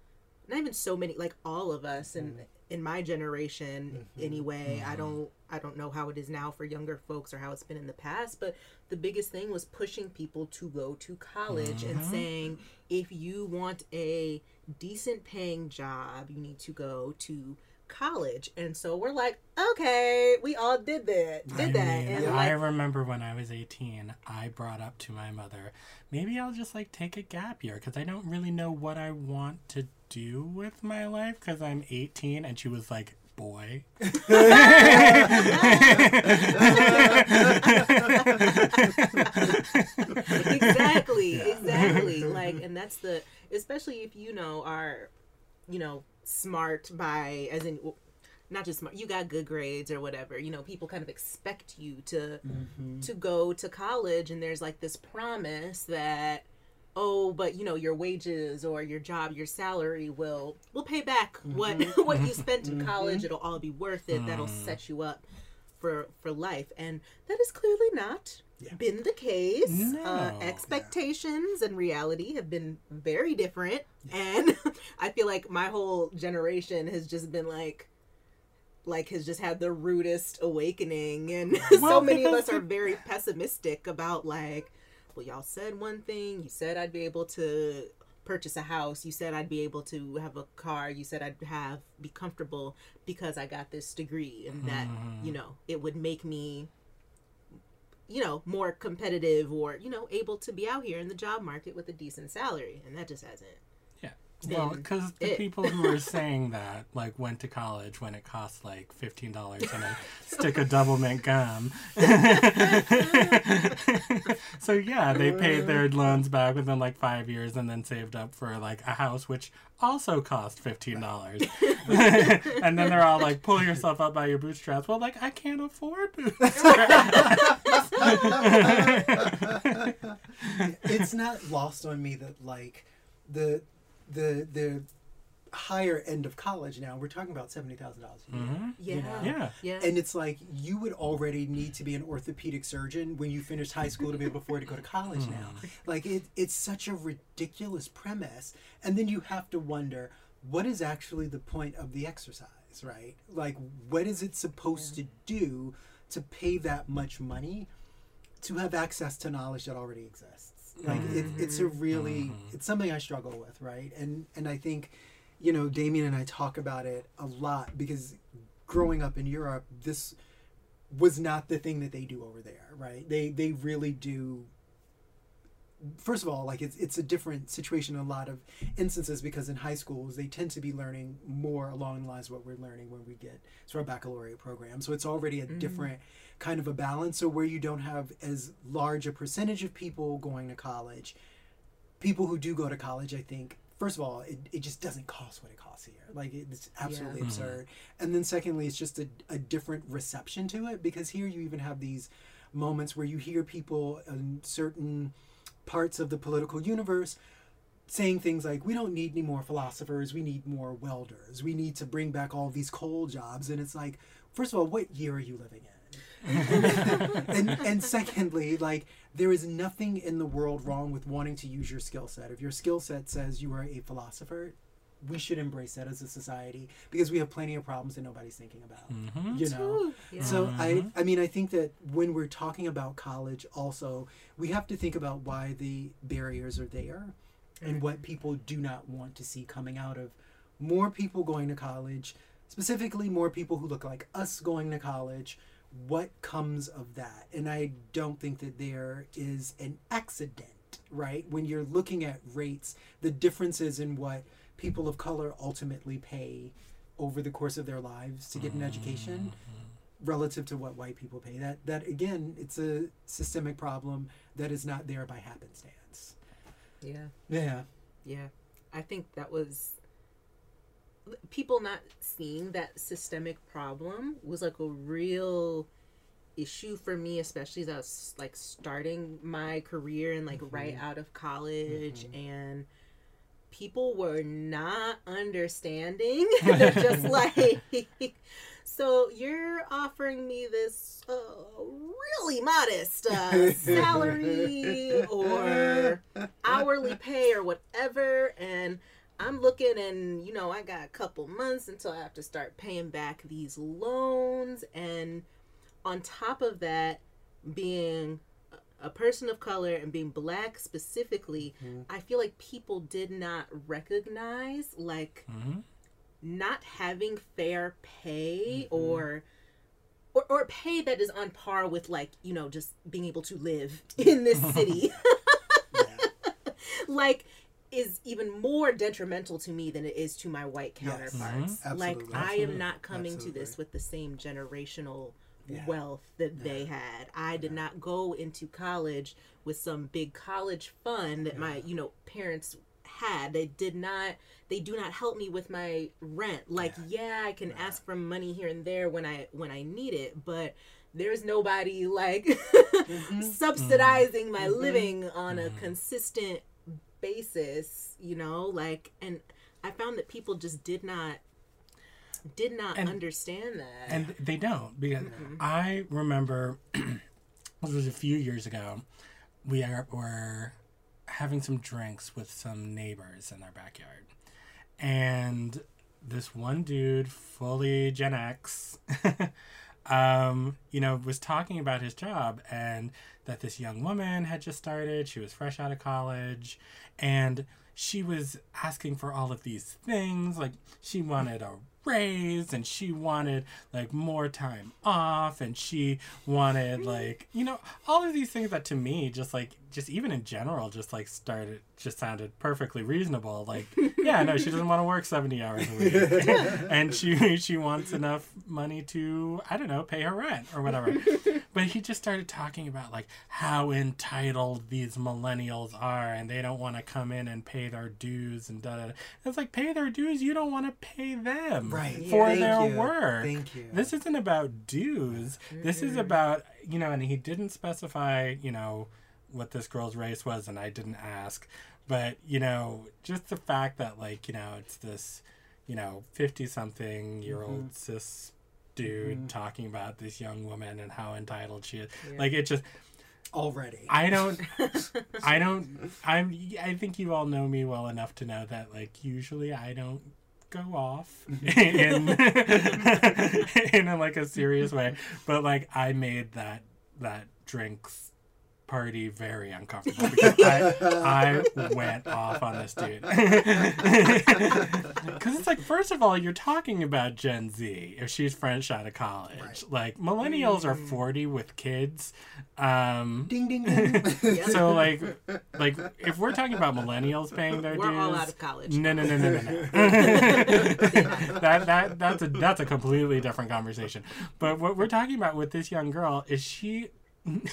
B: not even so many, like all of us, and mm. in my generation mm-hmm. anyway, I mm-hmm. don't, I don't know how it is now for younger folks or how it's been in the past, but the biggest thing was pushing people to go to college and mm-hmm. saying if you want a decent paying job, you need to go to college. And so we're like, okay, we all did that, did
A: I
B: that,
A: mean,
B: and
A: I
B: like,
A: remember when I was 18, I brought up to my mother, maybe I'll just like take a gap year because I don't really know what I want to do with my life because I'm 18. And she was like, boy.
B: exactly, exactly. Like, and that's the, especially if you know are, you know, smart by as in. Not just smart, you got good grades or whatever. You know, people kind of expect you to mm-hmm. to go to college and there's like this promise that oh but you know your wages or your job your salary will will pay back what mm-hmm. what you spent in mm-hmm. college. It'll all be worth it. That'll mm. set you up for for life. And that is clearly not been the case. Uh,
A: No.
B: expectations and reality have been very different. And i feel like my whole generation has just been like like has just had the rudest awakening. And so many of us are very pessimistic about like well y'all said one thing. You said i'd be able to purchase a house. You said i'd be able to have a car. You said i'd have be comfortable because i got this degree. And that you know it would make me you know more competitive or you know able to be out here in the job market with a decent salary and that just hasn't.
A: Well, because the
B: it-
A: people who were saying that like went to college when it cost like fifteen dollars and a stick of double mint gum. so yeah, they paid their loans back within like five years and then saved up for like a house which also cost fifteen dollars. and then they're all like, "Pull yourself up by your bootstraps." Well, like I can't afford bootstraps.
C: it's not lost on me that like the the the higher end of college now we're talking about $70000 a year.
A: Mhm.
B: yeah.
C: You know?
A: Yeah.
B: yeah.
C: And it's like you would already need to be an orthopedic surgeon when you finished high school to be able to afford to go to college now. Like it, it's such a ridiculous premise. And then you have to wonder what is actually the point of the exercise right? Like what is it supposed to do to pay that much money to have access to knowledge that already exists like it, it's a really it's something i struggle with right and and i think you know damien and i talk about it a lot because growing up in europe this was not the thing that they do over there right they they really do first of all, like it's it's a different situation in a lot of instances because in high schools they tend to be learning more along the lines of what we're learning when we get to our baccalaureate program. So it's already a
B: Mm-hmm.
C: different kind of a balance. So where you don't have as large a percentage of people going to college, people who do go to college, I think, first of all, it, it just doesn't cost what it costs here. Like it's absolutely
B: Yeah.
C: absurd. And then secondly, it's just a, a different reception to it because here you even have these moments where you hear people in certain parts of the political universe saying things like we don't need any more philosophers we need more welders we need to bring back all these coal jobs and it's like first of all what year are you living in and and secondly like there is nothing in the world wrong with wanting to use your skill set if your skill set says you are a philosopher we should embrace that as a society because we have plenty of problems that nobody's thinking about
A: Mhm.
C: you know
B: yeah.
C: so I, I mean, I think that when we're talking about college, also we have to think about why the barriers are there, and what people do not want to see coming out of more people going to college, specifically more people who look like us going to college. What comes of that? And I don't think that there is an accident, right? When you're looking at rates, the differences in what people of color ultimately pay over the course of their lives to get an education mm-hmm. relative to what white people pay. That that again, it's a systemic problem that is not there by happenstance.
B: yeah.
C: Yeah.
B: Yeah, I think that was people not seeing that systemic problem was like a real issue for me, especially as I was like starting my career and like right out of college and people were not understanding. They're just like so you're offering me this uh, really modest uh, salary or hourly pay or whatever and i'm looking and you know i got a couple months until i have to start paying back these loans. And on top of that being a- person of color and being black specifically i feel like people did not recognize like
A: Mhm.
B: not having fair pay or, or or pay that is on par with like you know just being able to live in this city. Like is even more detrimental to me than it is to my white
C: Yes.
B: counterparts.
C: Mhm.
B: like
C: Absolutely.
B: i am not coming to this with the same generational
C: Yeah.
B: wealth that they had. I did not go into college with some big college fund that my you know parents had. They did not they do not help me with my rent. Like yeah, i can ask for money here and there when i when i need it but there's nobody like mm-hmm. subsidizing mm-hmm. my mm-hmm. living on a consistent basis you know like and i found that people just did not did not
A: And-
B: understand that
A: and they don't because mm-hmm. I remember this was a few years ago. We are, were having some drinks with some neighbors in their backyard, and this one dude, fully Gen X, um, you know, was talking about his job and that this young woman had just started. She was fresh out of college, and she was asking for all of these things. Like she wanted a raise and she wanted like more time off and she wanted like you know all of these things that to me just like just even in general just like started just sounded perfectly reasonable like yeah no she doesn't want to work 70 hours a week and she she wants enough money to i don't know pay her rent or whatever but he just started talking about like how entitled these millennials are and they don't want to come in and pay their dues and da da da. It's like pay their dues. You don't want to pay them Mm.
C: Right.
A: for
C: Thank
A: their
C: you.
A: work.
C: Thank you.
A: This isn't about dues. This is mm-hmm. about you know, and he didn't specify you know what this girl's race was, and I didn't ask. But you know, just the fact that like you know it's this you know fifty something year old mm-hmm. cis dude mm-hmm. talking about this young woman and how entitled she is. Like it just
C: Already.
A: I don't I don't I'm I think you all know me well enough to know that like usually I don't go off in in a, like a serious way. But like I made that that drinks party very uncomfortable because I, I went off on this dude. Because it's like, first of all, you're talking about Gen Z if she's fresh out of college.
C: Right.
A: Like, millennials are 40 with kids. Um,
C: ding ding ding.
A: so like, like if we're talking about millennials paying their
B: We're
A: dues,
B: all out of college.
A: no, no, no, no, no, no. that that that's a that's a completely different conversation. But what we're talking about with this young girl is she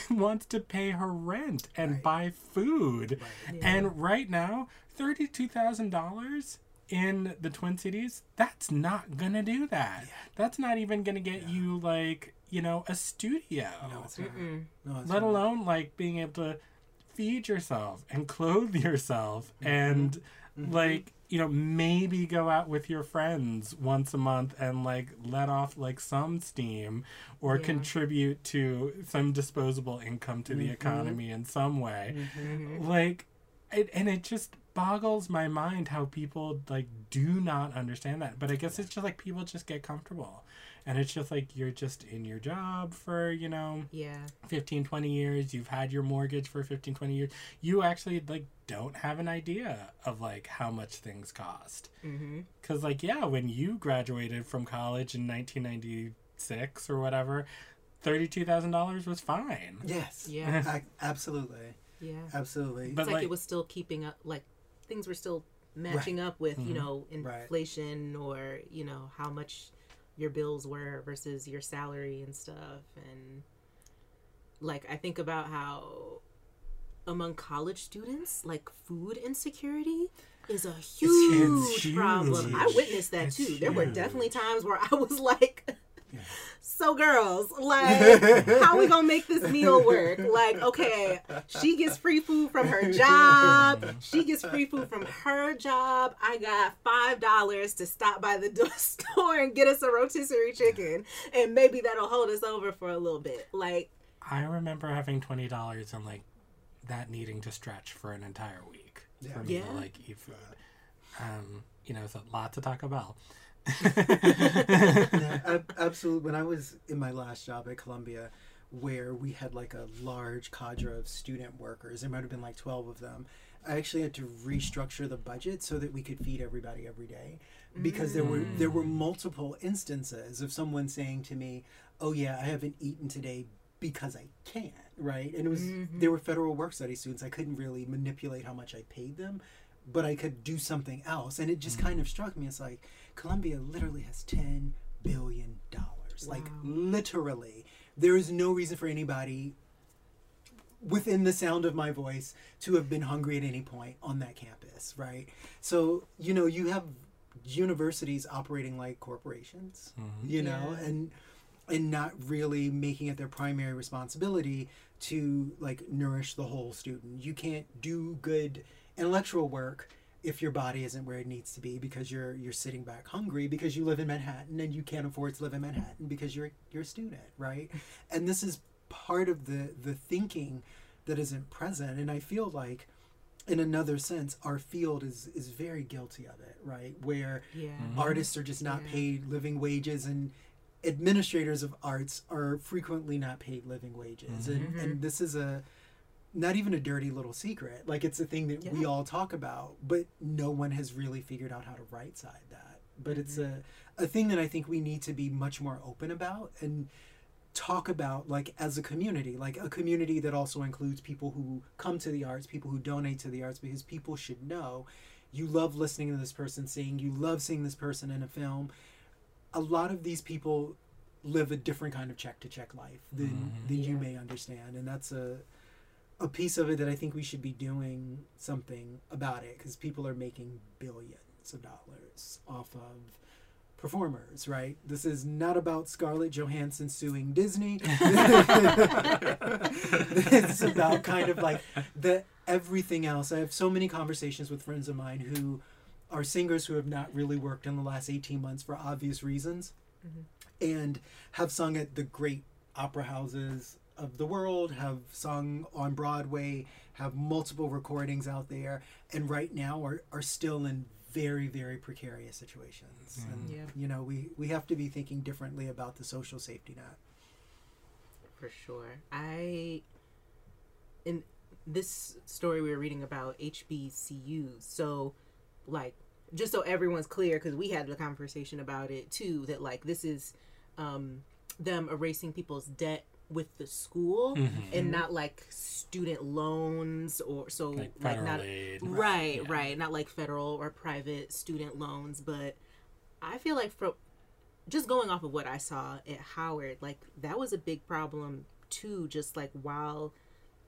A: wants to pay her rent and
C: Right.
A: buy food,
C: Right.
A: and right now, thirty two thousand dollars in the Twin Cities, that's not gonna do that. That's not even gonna get you like you know a studio
C: No, it's not. No, it's
A: let
C: not.
A: alone like being able to feed yourself and clothe yourself mm-hmm. and mm-hmm. like you know maybe go out with your friends once a month and like let off like some steam or
B: Yeah.
A: contribute to some disposable income to the mm-hmm. economy in some way. Mm-hmm. Like it, and it just boggles my mind how people like do not understand that. But i guess it's just like people just get comfortable. And it's just like you're just in your job for you know
B: Yeah.
A: 15 20 years. You've had your mortgage for 15 20 years. You actually like don't have an idea of like how much things cost
B: Mm-hmm.
A: because like yeah when you graduated from college in 1996 or whatever $32000 was fine
C: Yes.
B: Yeah.
C: I, absolutely.
B: Yeah.
C: Absolutely.
A: But
B: it's like,
A: like-
B: it was still keeping up like things were still matching up with you
A: Mhm.
B: know
C: Right.
B: inflation or you know how much your bills were versus your salary and stuff and like i think about how among college students like food insecurity is a huge,
A: huge.
B: problem. I witnessed that
A: It's
B: too. There were definitely times where i was like so girls like how we gonna make this meal work? Like okay she gets free food from her job. She gets free food from her job. I got five dollars to stop by the store and get us a rotisserie chicken and maybe that'll hold us over for a little bit. Like
A: i remember having $20 and like that needing to stretch for an entire week
C: Yeah.
A: for me
B: Yeah.
A: to like eat food um you know so lots of taco bell
C: Yeah, absolutely. When I was in my last job at Columbia, where we had like a large cadre of student workers, there might have been like 12 of them, I actually had to restructure the budget so that we could feed everybody every day. Because there were there were multiple instances of someone saying to me, "Oh yeah, I haven't eaten today because I can't." Right? And it was mm-hmm. they were federal work study students. I couldn't really manipulate how much I paid them, but I could do something else. And it just mm-hmm. kind of struck me. It's like Columbia literally has ten billion dollars. Like literally, there is no reason for anybody within the sound of my voice to have been hungry at any point on that campus, right? So, you know, you have universities operating like corporations, mm-hmm. you know,
B: Yeah.
C: and and not really making it their primary responsibility to like nourish the whole student. You can't do good intellectual work if your body isn't where it needs to be because you're you're sitting back hungry because you live in Manhattan and you can't afford to live in Manhattan because you're you're a student, right? And this is part of the the thinking that isn't present and I feel like in another sense our field is is very guilty of it, right? Where
B: yeah mm-hmm.
C: artists are just not
B: Yeah.
C: paid living wages and administrators of arts are frequently not paid living wages. And,
B: Mhm.
C: and this is a not even a dirty little secret. Like it's a thing that we all talk about but no one has really figured out how to right side that. But it's a, a thing that i think we need to be much more open about and talk about like as a community like a community that also includes people who come to the arts people who donate to the arts because people should know you love listening to this person sing you love seeing this person in a film a lot of these people live a different kind of check to check life than,
A: Mhm.
C: than you may understand and that's a a piece of it that I think we should be doing something about it because people are making billions of dollars off of performers, right? This is not about Scarlett Johansson suing Disney. it's about kind of like the everything else. I have so many conversations with friends of mine who are singers who have not really worked in the last 18 months for obvious reasons mm-hmm. and have sung at the great opera houses of the world, have sung on Broadway, have multiple recordings out there, and right now are, are still in very, very precarious situations. Mm-hmm. And,
B: Yeah.
C: you know, we, we have to be thinking differently about the social safety net.
B: for sure i in this story we were reading about HBCUs. So, like, just so everyone's clear, because we had a conversation about it too, that like this is um, them erasing people's debt with the school
A: Mm-hmm.
B: and not like student loans or so
A: Like
B: like, not
A: aid.
B: right
A: Yeah.
B: right not like federal or private student loans but i feel like from just going off of what i saw at howard like that was a big problem too just like while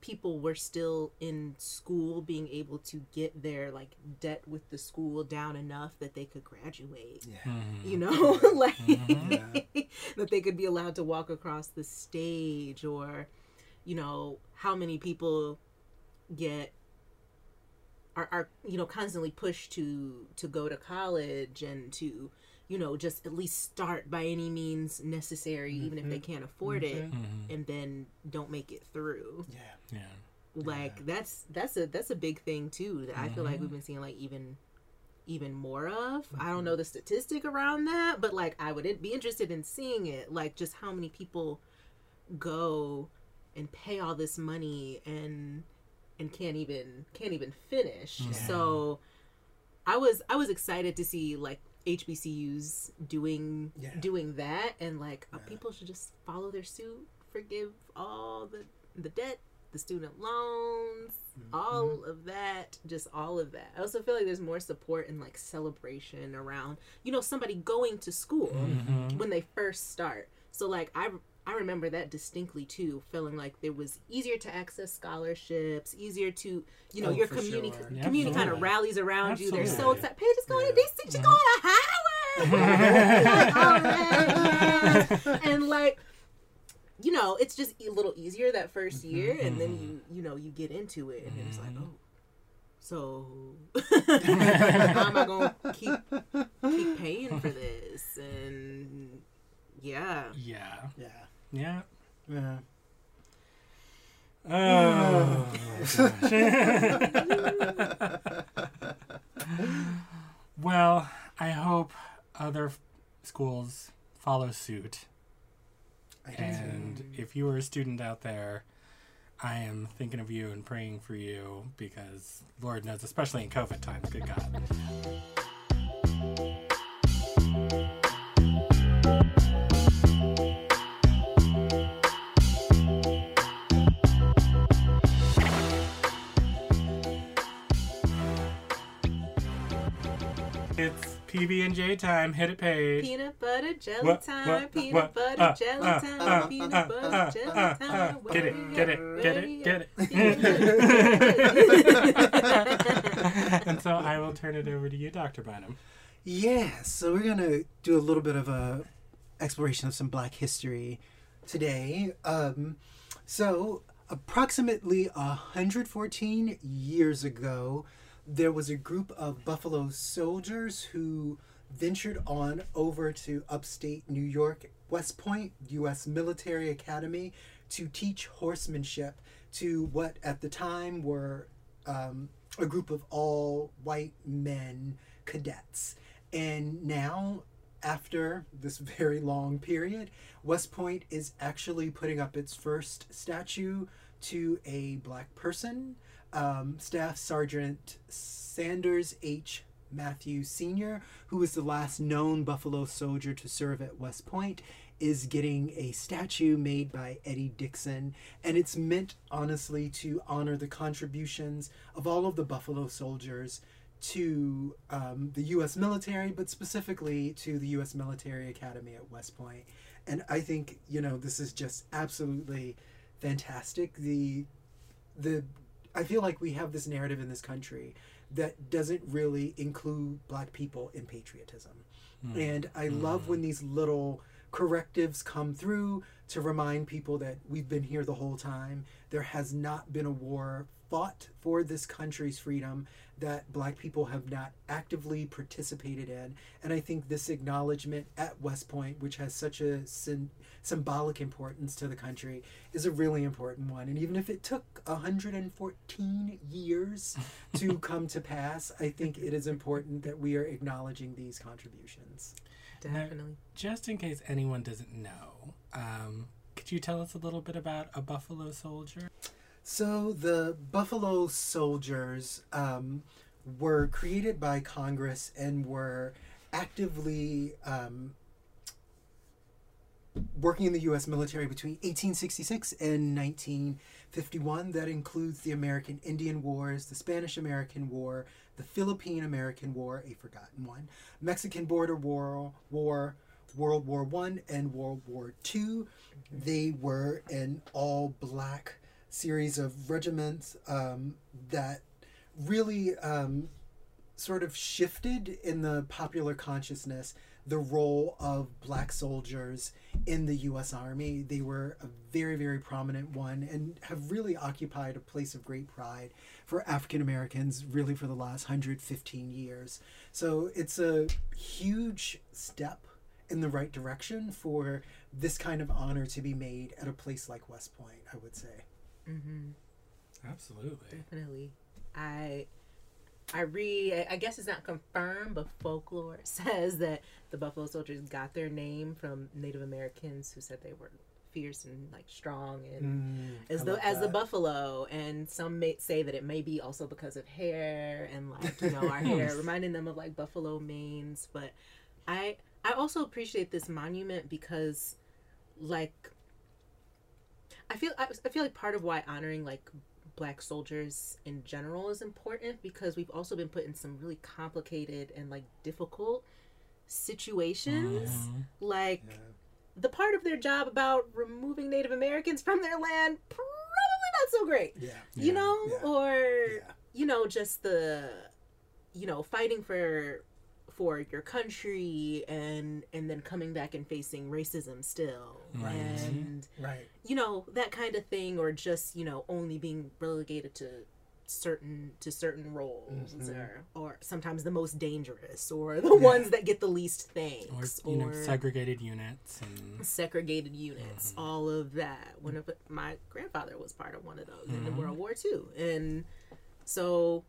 B: people were still in school being able to get their like debt with the school down enough that they could graduate
C: Yeah.
B: you know like
A: Mm-hmm.
B: that they could be allowed to walk across the stage or you know how many people get are, are you know constantly pushed to to go to college and to you know just at least start by any means necessary even if they mm-hmm. can't afford it
A: Mhm.
B: and then don't make it through.
C: Yeah.
A: Yeah.
B: like that's that's a that's a big thing too that i feel like mm-hmm. we've been seeing like even even more of. I don't know the statistic around that but like i would be interested in seeing it. Like just how many people go and pay all this money and and can't even can't even finish. So i was i was excited to see like hbcus doing
C: Yeah.
B: doing that and like uh, people should just follow their suit forgive all the the debt the student loans all of that just all of that. I also feel like there's more support and like celebration around you know somebody going to school when they first start. So like i i remember that distinctly too feeling like it was easier to access scholarships easier to you know
C: Oh,
B: your community
C: sure.
A: Yeah,
B: community kind of rallies around you they're so
A: Absolutely.
B: excited paige is going to dc she's going to howard Like, oh, man. and like you know it's just a little easier that 1st mm-hmm. year and then mm-hmm. you you know you get into it and then it's like mm-hmm. oh so how am i gonna keep keep paying for this and yeah
A: Yeah.
C: Yeah.
A: Yeah.
C: Yeah.
A: Oh. well, I hope other f- schools follow suit.
C: I do.
A: And if you are a student out there, I am thinking of you and praying for you because Lord knows, especially in COVID times, good God. It's PB and J time. Hit it, Paige.
B: peanut butter jelly
A: What,
B: time
A: what,
B: peanut
A: what,
B: butter
A: uh,
B: jelly
A: uh,
B: time
A: uh,
B: peanut
A: uh,
B: butter
A: uh,
B: jelly
A: uh,
B: time
A: uh, get it,
B: Way
A: get it, get it, get
B: up.
A: and so I will turn it over to you, Dr. Bynum.
C: Yeah, so we're gonna do a little bit of a exploration of some Black history today. Um, so, approximately 114 years ago, there was a group of Buffalo soldiers who ventured on over to upstate New York, West Point, U.S. Military Academy, to teach horsemanship to what at the time were um, a group of all white men cadets. And now, after this very long period, West Point is actually putting up its first statue to a black person. Um, Staff Sergeant Sanders H. Matthew Sr., who was the last known Buffalo soldier to serve at West Point, is getting a statue made by Eddie Dixon. And it's meant, honestly, to honor the contributions of all of the Buffalo soldiers to um, the U.S. military, but specifically to the U.S. Military Academy at West Point. And I think you know this is just absolutely fantastic. The the I feel like we have this narrative in this country that doesn't really include black people in patriotism. Hmm. And I hmm. love when these little correctives come through to remind people that we've been here the whole time. There has not been a war fought for this country's freedom that black people have not actively participated in. And I think this acknowledgement at West Point, which has such a sym- symbolic importance to the country, is a really important one. And even if it took 114 years to come to pass, I think it is important that we are acknowledging these contributions.
B: definitely
A: Just in case anyone doesn't know, um, could you tell us a little bit about a Buffalo soldier?
C: So the Buffalo Soldiers um, were created by Congress and were actively um, working in the U.S. military between 1866 and 1951. That includes the American Indian Wars, the Spanish American War, the Philippine American War, a forgotten one, Mexican Border War, War, World War One, and World War 2 They were an all-black series of regiments um, that really um, sort of shifted in the popular consciousness the role of black soldiers in the US Army. They were a very, very prominent one and have really occupied a place of great pride for African Americans really for the last 115 years. So it's a huge step in the right direction for this kind of honor to be made at a place like West Point, I would say.
B: Mm-hmm.
A: Absolutely.
B: Definitely. I I read I guess it's not confirmed, but folklore says that the Buffalo Soldiers got their name from Native Americans who said they were fierce and like strong and as
C: Mm, I
B: the as the buffalo and some may say that it may be also because of hair and like you know our hair reminding them of like buffalo manes but i i also appreciate this monument because like i feel I, I feel like part of why honoring like black soldiers in general is important because we've also been put in some really complicated and like difficult situations
A: Mhm.
B: like
C: Yeah.
B: the part of their job about removing Native Americans from their land probably not so great.
C: Yeah.
B: You know,
C: Yeah.
B: or
C: Yeah.
B: you know, just the you know, fighting for for your country and and then coming back and facing racism still.
A: Right.
B: And
C: Right.
B: you know, that kind of thing or just, you know, only being relegated to certain to certain roles
C: Mhm.
B: or or sometimes the most dangerous or the ones that get the least things.
A: Or,
B: thanks
A: you know, segregated units and
B: segregated units,
A: Mhm.
B: all of that. One of my grandfather was part of one of those in
A: Mhm.
B: World War II, and so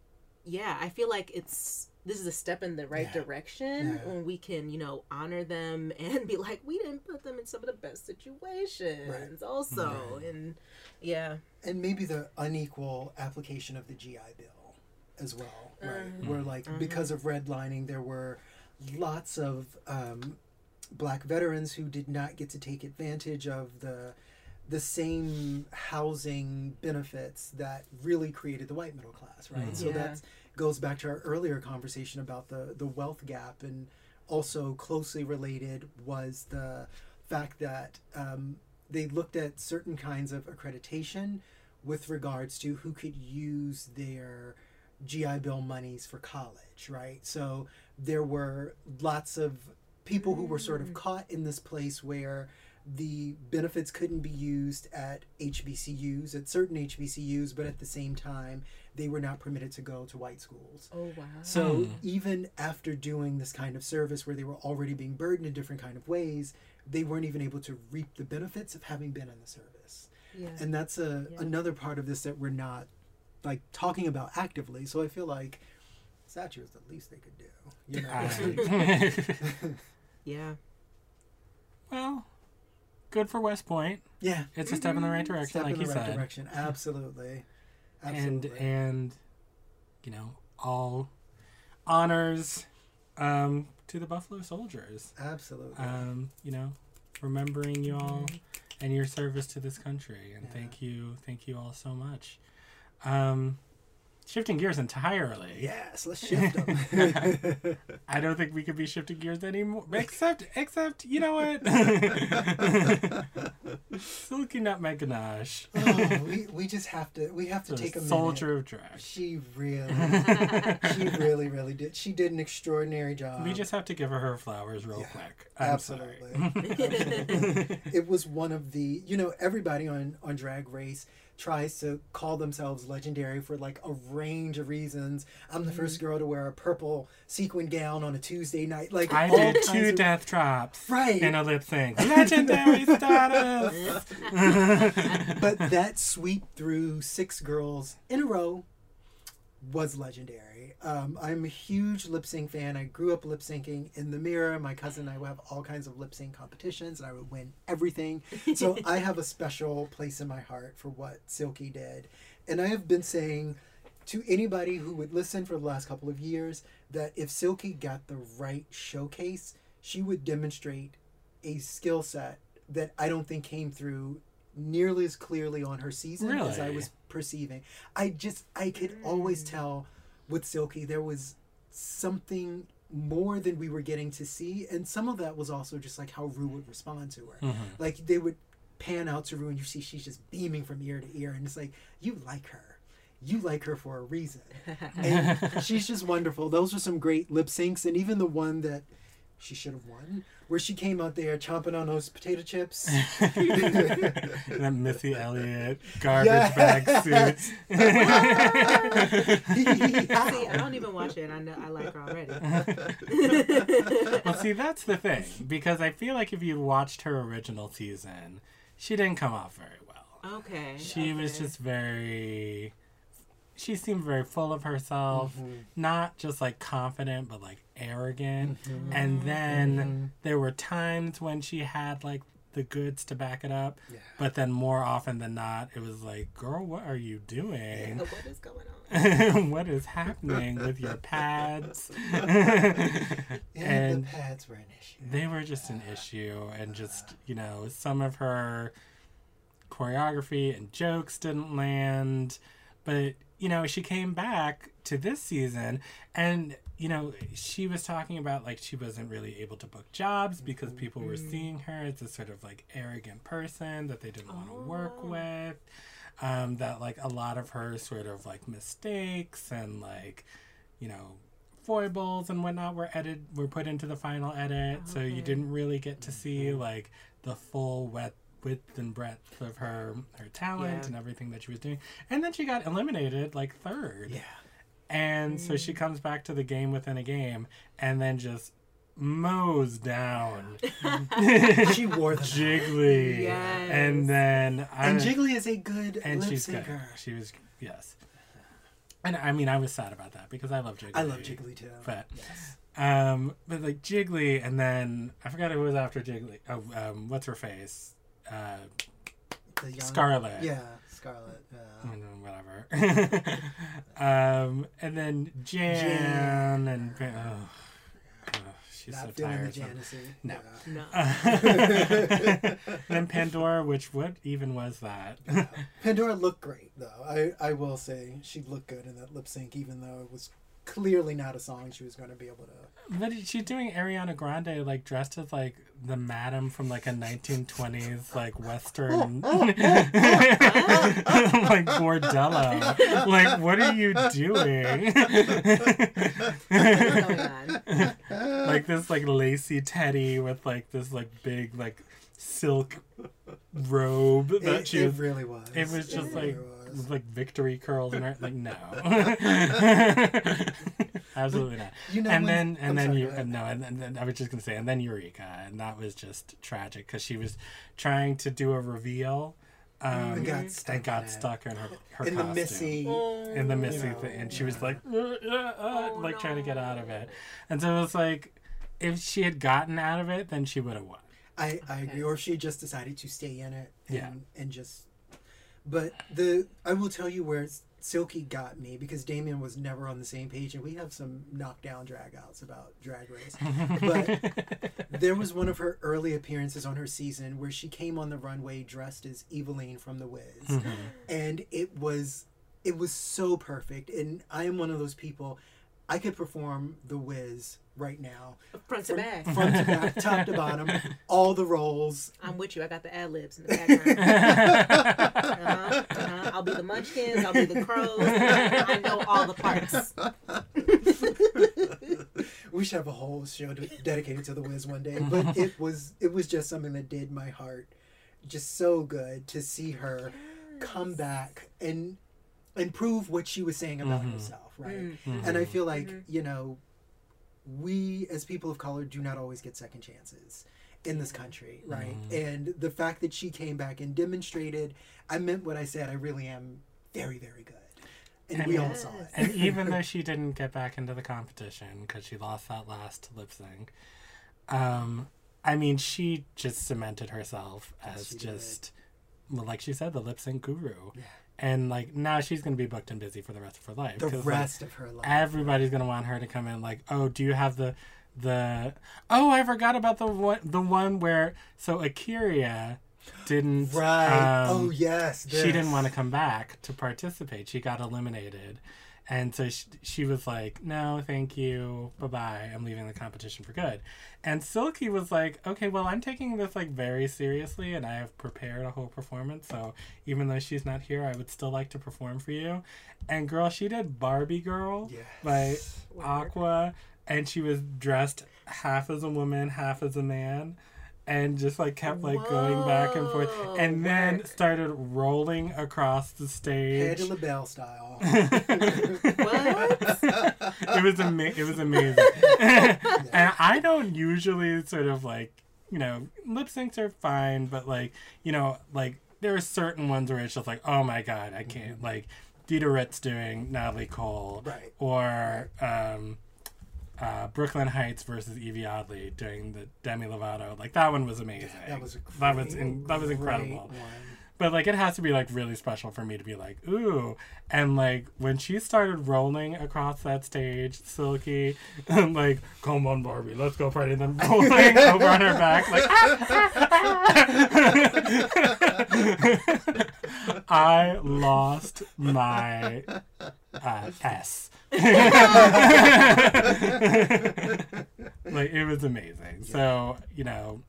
B: yeah, I feel like it's this is a step in the right
C: Yeah.
B: direction
C: Yeah.
B: when we can you know honor them and be like we didn't put them in some of the best situations also,
A: Right.
B: and yeah,
C: and maybe the unequal application of the GI Bill as well, right?
B: Mhm.
C: Where like
B: Mhm.
C: because of redlining, there were lots of um, black veterans who did not get to take advantage of the the same housing benefits that really created the white middle class, right?
A: Mhm.
C: So
B: Yeah.
C: that goes back to our earlier conversation about the the wealth gap, and also closely related was the fact that um, they looked at certain kinds of accreditation with regards to who could use their GI Bill monies for college, right? So there were lots of people who were sort of
B: Mm.
C: caught in this place where the benefits couldn't be used at HBCUs, at certain HBCUs, but at the same time, they were not permitted to go to white schools.
B: oh wow,
C: So
A: Hmm.
C: even after doing this kind of service where they were already being burdened in different kind of ways, they weren't even able to reap the benefits of having been in the service.
B: yeah,
C: And that's a
B: Yeah.
C: another part of this that we're not like talking about actively. So I feel like statue is the least they could do. You know?
A: I-
B: yeah,
A: well, good for West Point.
C: yeah.
A: It's a step in the right
B: Mhm.
A: direction,
C: Step
A: like
C: in
A: you
C: the right
A: said.
C: direction. Absolutely.
A: And and you know, all honors um to the Buffalo Soldiers.
C: Absolutely.
A: Um, you know, remembering you all and your service to this country. And
C: Yeah.
A: thank you, thank you all so much. Um shifting gears entirely.
C: yes, let's shift them.
A: I don't think we could be shifting gears anymore. Except, except, you know what? Silky Nutmeg Ganache.
C: oh, we, we just have to we have to
A: The
C: take a
A: soldier
C: minute.
A: of drag.
C: She really she really really did. She did an extraordinary job.
A: we just have to give her her flowers real
C: yeah,
A: quick. I'm
C: absolutely.
A: sorry.
C: it was one of the you know everybody on on drag race tries to call themselves legendary for like a range of reasons i'm the
A: Mm-hmm.
C: first girl to wear a purple sequin gown on a tuesday night like
A: I
C: all
A: did two
C: of-
A: death drops
C: right
A: in a lip sync. Legendary status.
C: but that sweep through six girls in a row was legendary. Um, I'm a huge lip sync fan. I grew up lip syncing in the mirror. My cousin and I would have all kinds of lip sync competitions, and I would win everything. So I have a special place in my heart for what Silky did. And I have been saying to anybody who would listen for the last couple of years that if Silky got the right showcase, she would demonstrate a skill set that I don't think came through nearly as clearly on her season as I was perceiving. I just I could always mm. tell with Silky there was something more than we were getting to see, and some of that was also just like how Rue would respond to her. Mm-hmm. Like they would pan out to Rue, and you see she's just beaming from ear to ear, and it's like you like her. You like her for a reason. And she's just wonderful. Those were some great lip syncs, and even the one that she should have won, where she came out there chomping on those potato chips.
A: that Missy Elliott garbage
C: Yes.
A: bag suit.
B: See, I don't even watch it. I know I like her already.
A: well, see, that's the thing because I feel like if you watched her original season, she didn't come off very well.
B: Okay.
A: She was just very. She seemed very full of herself, mm-hmm. not just like confident, but like arrogant. Mm-hmm. And mm-hmm. then there were times when she had like the goods to back it up,
C: Yeah.
A: but then more often than not, it was like, "Girl, what are you doing?
B: What is going on?
A: what is happening with your pads?"
C: and,
A: and
C: the pads were an issue.
A: they were just an issue and just you know some of her choreography and jokes didn't land but you know she came back to this season and you know she was talking about like she wasn't really able to book jobs because people were seeing her as this sort of like arrogant person that they didn't want to work
B: Oh.
A: with um, that like a lot of her sort of like mistakes and like you know foibles and whatnot were edited were put into the final edit so you didn't really get to see like the full wet width and breadth of her her talent
B: Yeah.
A: and everything that she was doing and then she got eliminated like third
C: Yeah.
A: and so she comes back to the game within a game and then just mows down
C: She wore out.
A: jiggly
B: Yes.
A: and then I,
C: And Jiggly is a good
A: and she's good she was yes and i mean i was sad about that because i love jiggly
C: I love Jiggly too.
A: but
C: yes.
A: um, but like Jiggly, and then I forgot who was after Jiggly. Oh, um, what's her face? Uh,
C: The young,
A: Scarlet.
C: Yeah, Scarlet. Yeah.
A: Mm, whatever. um, and then Jan,
C: Jan.
A: and oh, oh, she's
C: Not
A: so
C: feeling the
A: tired. No.
C: Yeah.
B: No.
A: then Pandora, which what even was that?
C: Pandora looked great though. I, I will say she looked good in that lip sync, even though it was clearly not a song she was going to be able to.
A: But she's doing Ariana Grande like dressed as like the madam from like a 1920s like western oh, oh, oh, like bordello. Like what are you doing?
B: What's going on?
A: like this like lacy teddy with like this like big like silk robe that
C: It,
A: she
C: it
A: was
C: really was.
A: it was just
C: really
A: like
C: was.
A: like victory curls and her like no absolutely not
C: You know
A: and
C: when-
A: then and
C: I'm
A: then
C: sorry,
A: you
C: go ahead.
A: no and, and then i was just gonna say and then eureka and that was just tragic because she was trying to do a reveal um
C: And got
A: and
C: stuck
A: got
C: in
A: stuck in her her
C: in the
A: costume
C: Missy.
A: in the Missy
C: know,
A: thing, and she was like, "Uh, uh, uh,"
B: Oh,
A: like trying to get out of it. And so it was like, if she had gotten out of it, then she would have won.
C: I, I agree. Or she just decided to stay in it and,
A: Yeah.
C: and just. But the I will tell you where Silky got me because Damien was never on the same page, and we have some knockdown dragouts about Drag Race. But there was one of her early appearances on her season where she came on the runway dressed as Evillene from The Wiz,
A: Mm-hmm.
C: and it was it was so perfect. And I am one of those people. I could perform The Wiz right now,
B: Front to back.
C: front to back, top to bottom, all the roles.
B: I'm with you. I got the ad libs in the background. uh-huh, uh-huh. I'll be the munchkins. I'll be the crows. I know all the parts.
C: we should have a whole show dedicated to the Wiz one day. But it was it was just something that did my heart just so good to see her come back and and prove what she was saying about
A: Mhm.
C: herself, right?
B: Mm.
C: And I feel like you know, we as people of color do not always get second chances in this country, right? And the fact that she came back and demonstrated, I meant what I said. I really am very very good. And we all saw it.
A: And even though she didn't get back into the competition because she lost that last lip sync, um, I mean, she just cemented herself as
C: she
A: just, well, like she said, the lip sync guru.
C: Yeah.
A: And like now she's gonna be booked and busy for the rest of her life.
C: the
A: 'cause, like,
C: rest of her life.
A: everybody's gonna want her to come in like oh do you have the the oh i forgot about the one the one where so A'keria didn't
C: right.
A: um,
C: oh yes.
A: she didn't want to come back to participate she got eliminated and so she, she was like no thank you. Bye-bye. I'm leaving the competition for good. And silky was like okay well i'm taking this like very seriously and i have prepared a whole performance so even though she's not here i would still like to perform for you. And girl she did barbie girl
C: Yes.
A: by Aqua, and she was dressed half as a woman, half as a man, and just like kept like going back and forth,
B: Whoa,
A: and then
B: work.
A: started rolling across the
C: Head
A: stage.
C: to LaBelle style.
B: What?
A: it was ama- it was amazing, and I don't usually sort of like you know lip syncs are fine, but like you know like there are certain ones where it's just like oh my god I can't like Dita Ritz doing Natalie Cole
C: Right.
A: or um, uh, Brooke Lynn Hytes versus Yvie Oddly during the Demi Lovato. Like that one was amazing.
C: That was great,
A: that was in, that was incredible.
C: one.
A: But like it has to be like really special for me to be like ooh, and like when she started rolling across that stage, Silky, and like come on Barbie, let's go party, and then rolling over on her back like. I lost my uh, S. like it was amazing. So you know,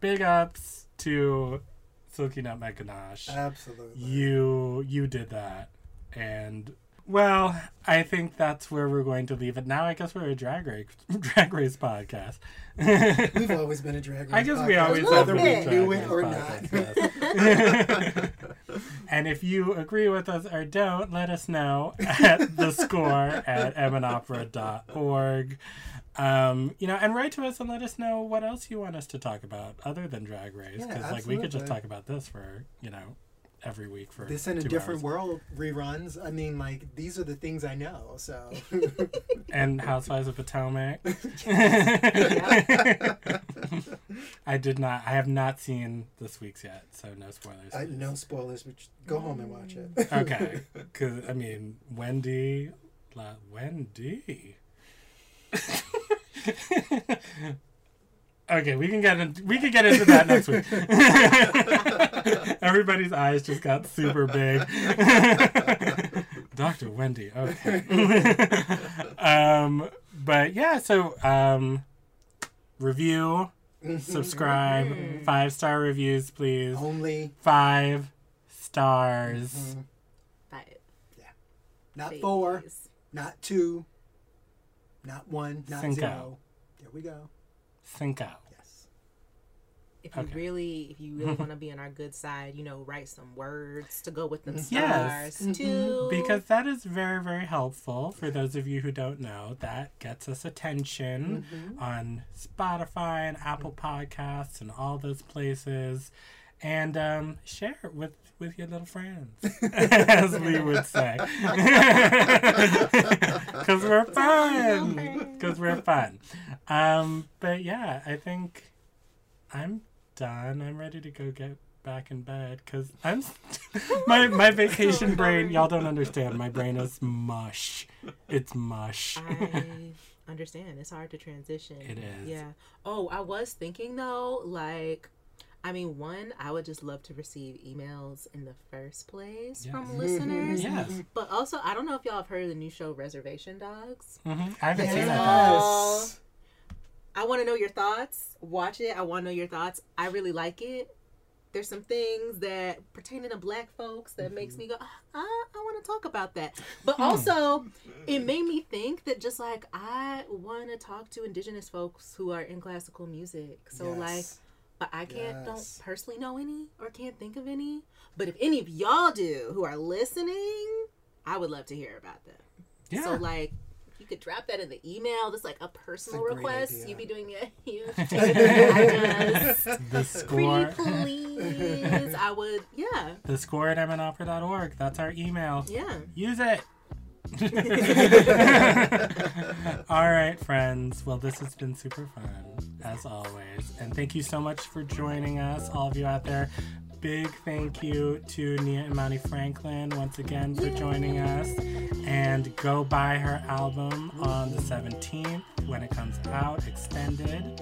A: big ups to Silky Nutmeg Ganache.
C: Absolutely.
A: You you did that, and well, I think that's where we're going to leave it. Now I guess we're a drag race drag race podcast.
C: We've always been a drag race.
A: I guess we
C: podcast,
A: always
B: have
C: whether
B: been
C: we
B: a
A: drag
C: knew
A: race
C: it or
A: podcast,
C: not.
A: and if you agree with us or don't, let us know at the score at mnopera.org. Um, you know, and write to us and let us know what else you want us to talk about other than Drag Race.
C: Yeah,
A: Because, like, we could just talk about this for, you know, every week for
C: This in a different
A: hours.
C: world reruns. I mean, like these are the things I know. So
A: And Housewives of Potomac. I did not. I have not seen this week's yet, so no spoilers.
C: I, no spoilers, but go home and watch it.
A: Okay, because I mean Wendy, la, Wendy. Okay, we can get in, we can get into that next week. Everybody's eyes just got super big. Dr. Wendy. Okay. um, but yeah, so um, review, subscribe, five star reviews, please.
C: Only
A: Five stars.
C: mhm,
B: Five.
C: not four, not two, not one, not
A: Cinco.
C: zero. There we go.
A: Think out.
C: Yes.
B: If you
A: Okay.
B: really, if you really want to be on our good side, you know, write some words to go with them stars
A: Yes.
C: Mhm.
B: too.
A: Because that is very, very helpful for those of you who don't know. That gets us attention
C: Mhm.
A: on Spotify and Apple Podcasts and all those places. And um, share it with, with your little friends, as we would say. Because we're fun. Because we're fun. Um, but yeah, I think I'm done. I'm ready to go get back in bed because I'm my my vacation brain. Y'all don't understand. My brain is mush. It's mush.
B: I understand. It's hard to transition.
A: It is.
B: Yeah. Oh, I was thinking though, like, I mean, one, I would just love to receive emails in the first place
A: Yes.
B: from listeners.
A: Yes.
B: But also, I don't know if y'all have heard of the new show Reservation Dogs.
A: hmm I haven't seen that.
B: Yes. I want to know your thoughts. Watch it. I want to know your thoughts. I really like it. There's some things that pertaining to black folks that makes me go, ah, I want to talk about that. But also, it made me think that just like I want to talk to indigenous folks who are in classical music. So like,
C: Yes.
B: but I can't
C: Yes.
B: don't personally know any or can't think of any. But if any of y'all do who are listening, I would love to hear about them.
A: Yeah.
B: So like you could drop that in the email. Just like a personal
C: great
B: request.
C: idea.
B: You'd be doing it. You should take it to the
A: score.
B: Please. I would. Yeah.
A: The score at mnopera.org. That's our email.
B: Yeah.
A: Use it. All right, friends. Well, this has been super fun, as always. And thank you so much for joining us, all of you out there. Big thank you to Nia and Imani Franklin once again for joining us. And go buy her album on the 17th when it comes out, extended.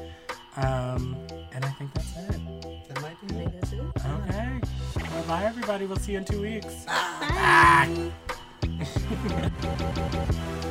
A: Um, and I think that's it.
C: That might be
B: think
C: it.
B: that's it.
A: Okay. Well, bye, everybody. We'll see you in two weeks.
B: Bye.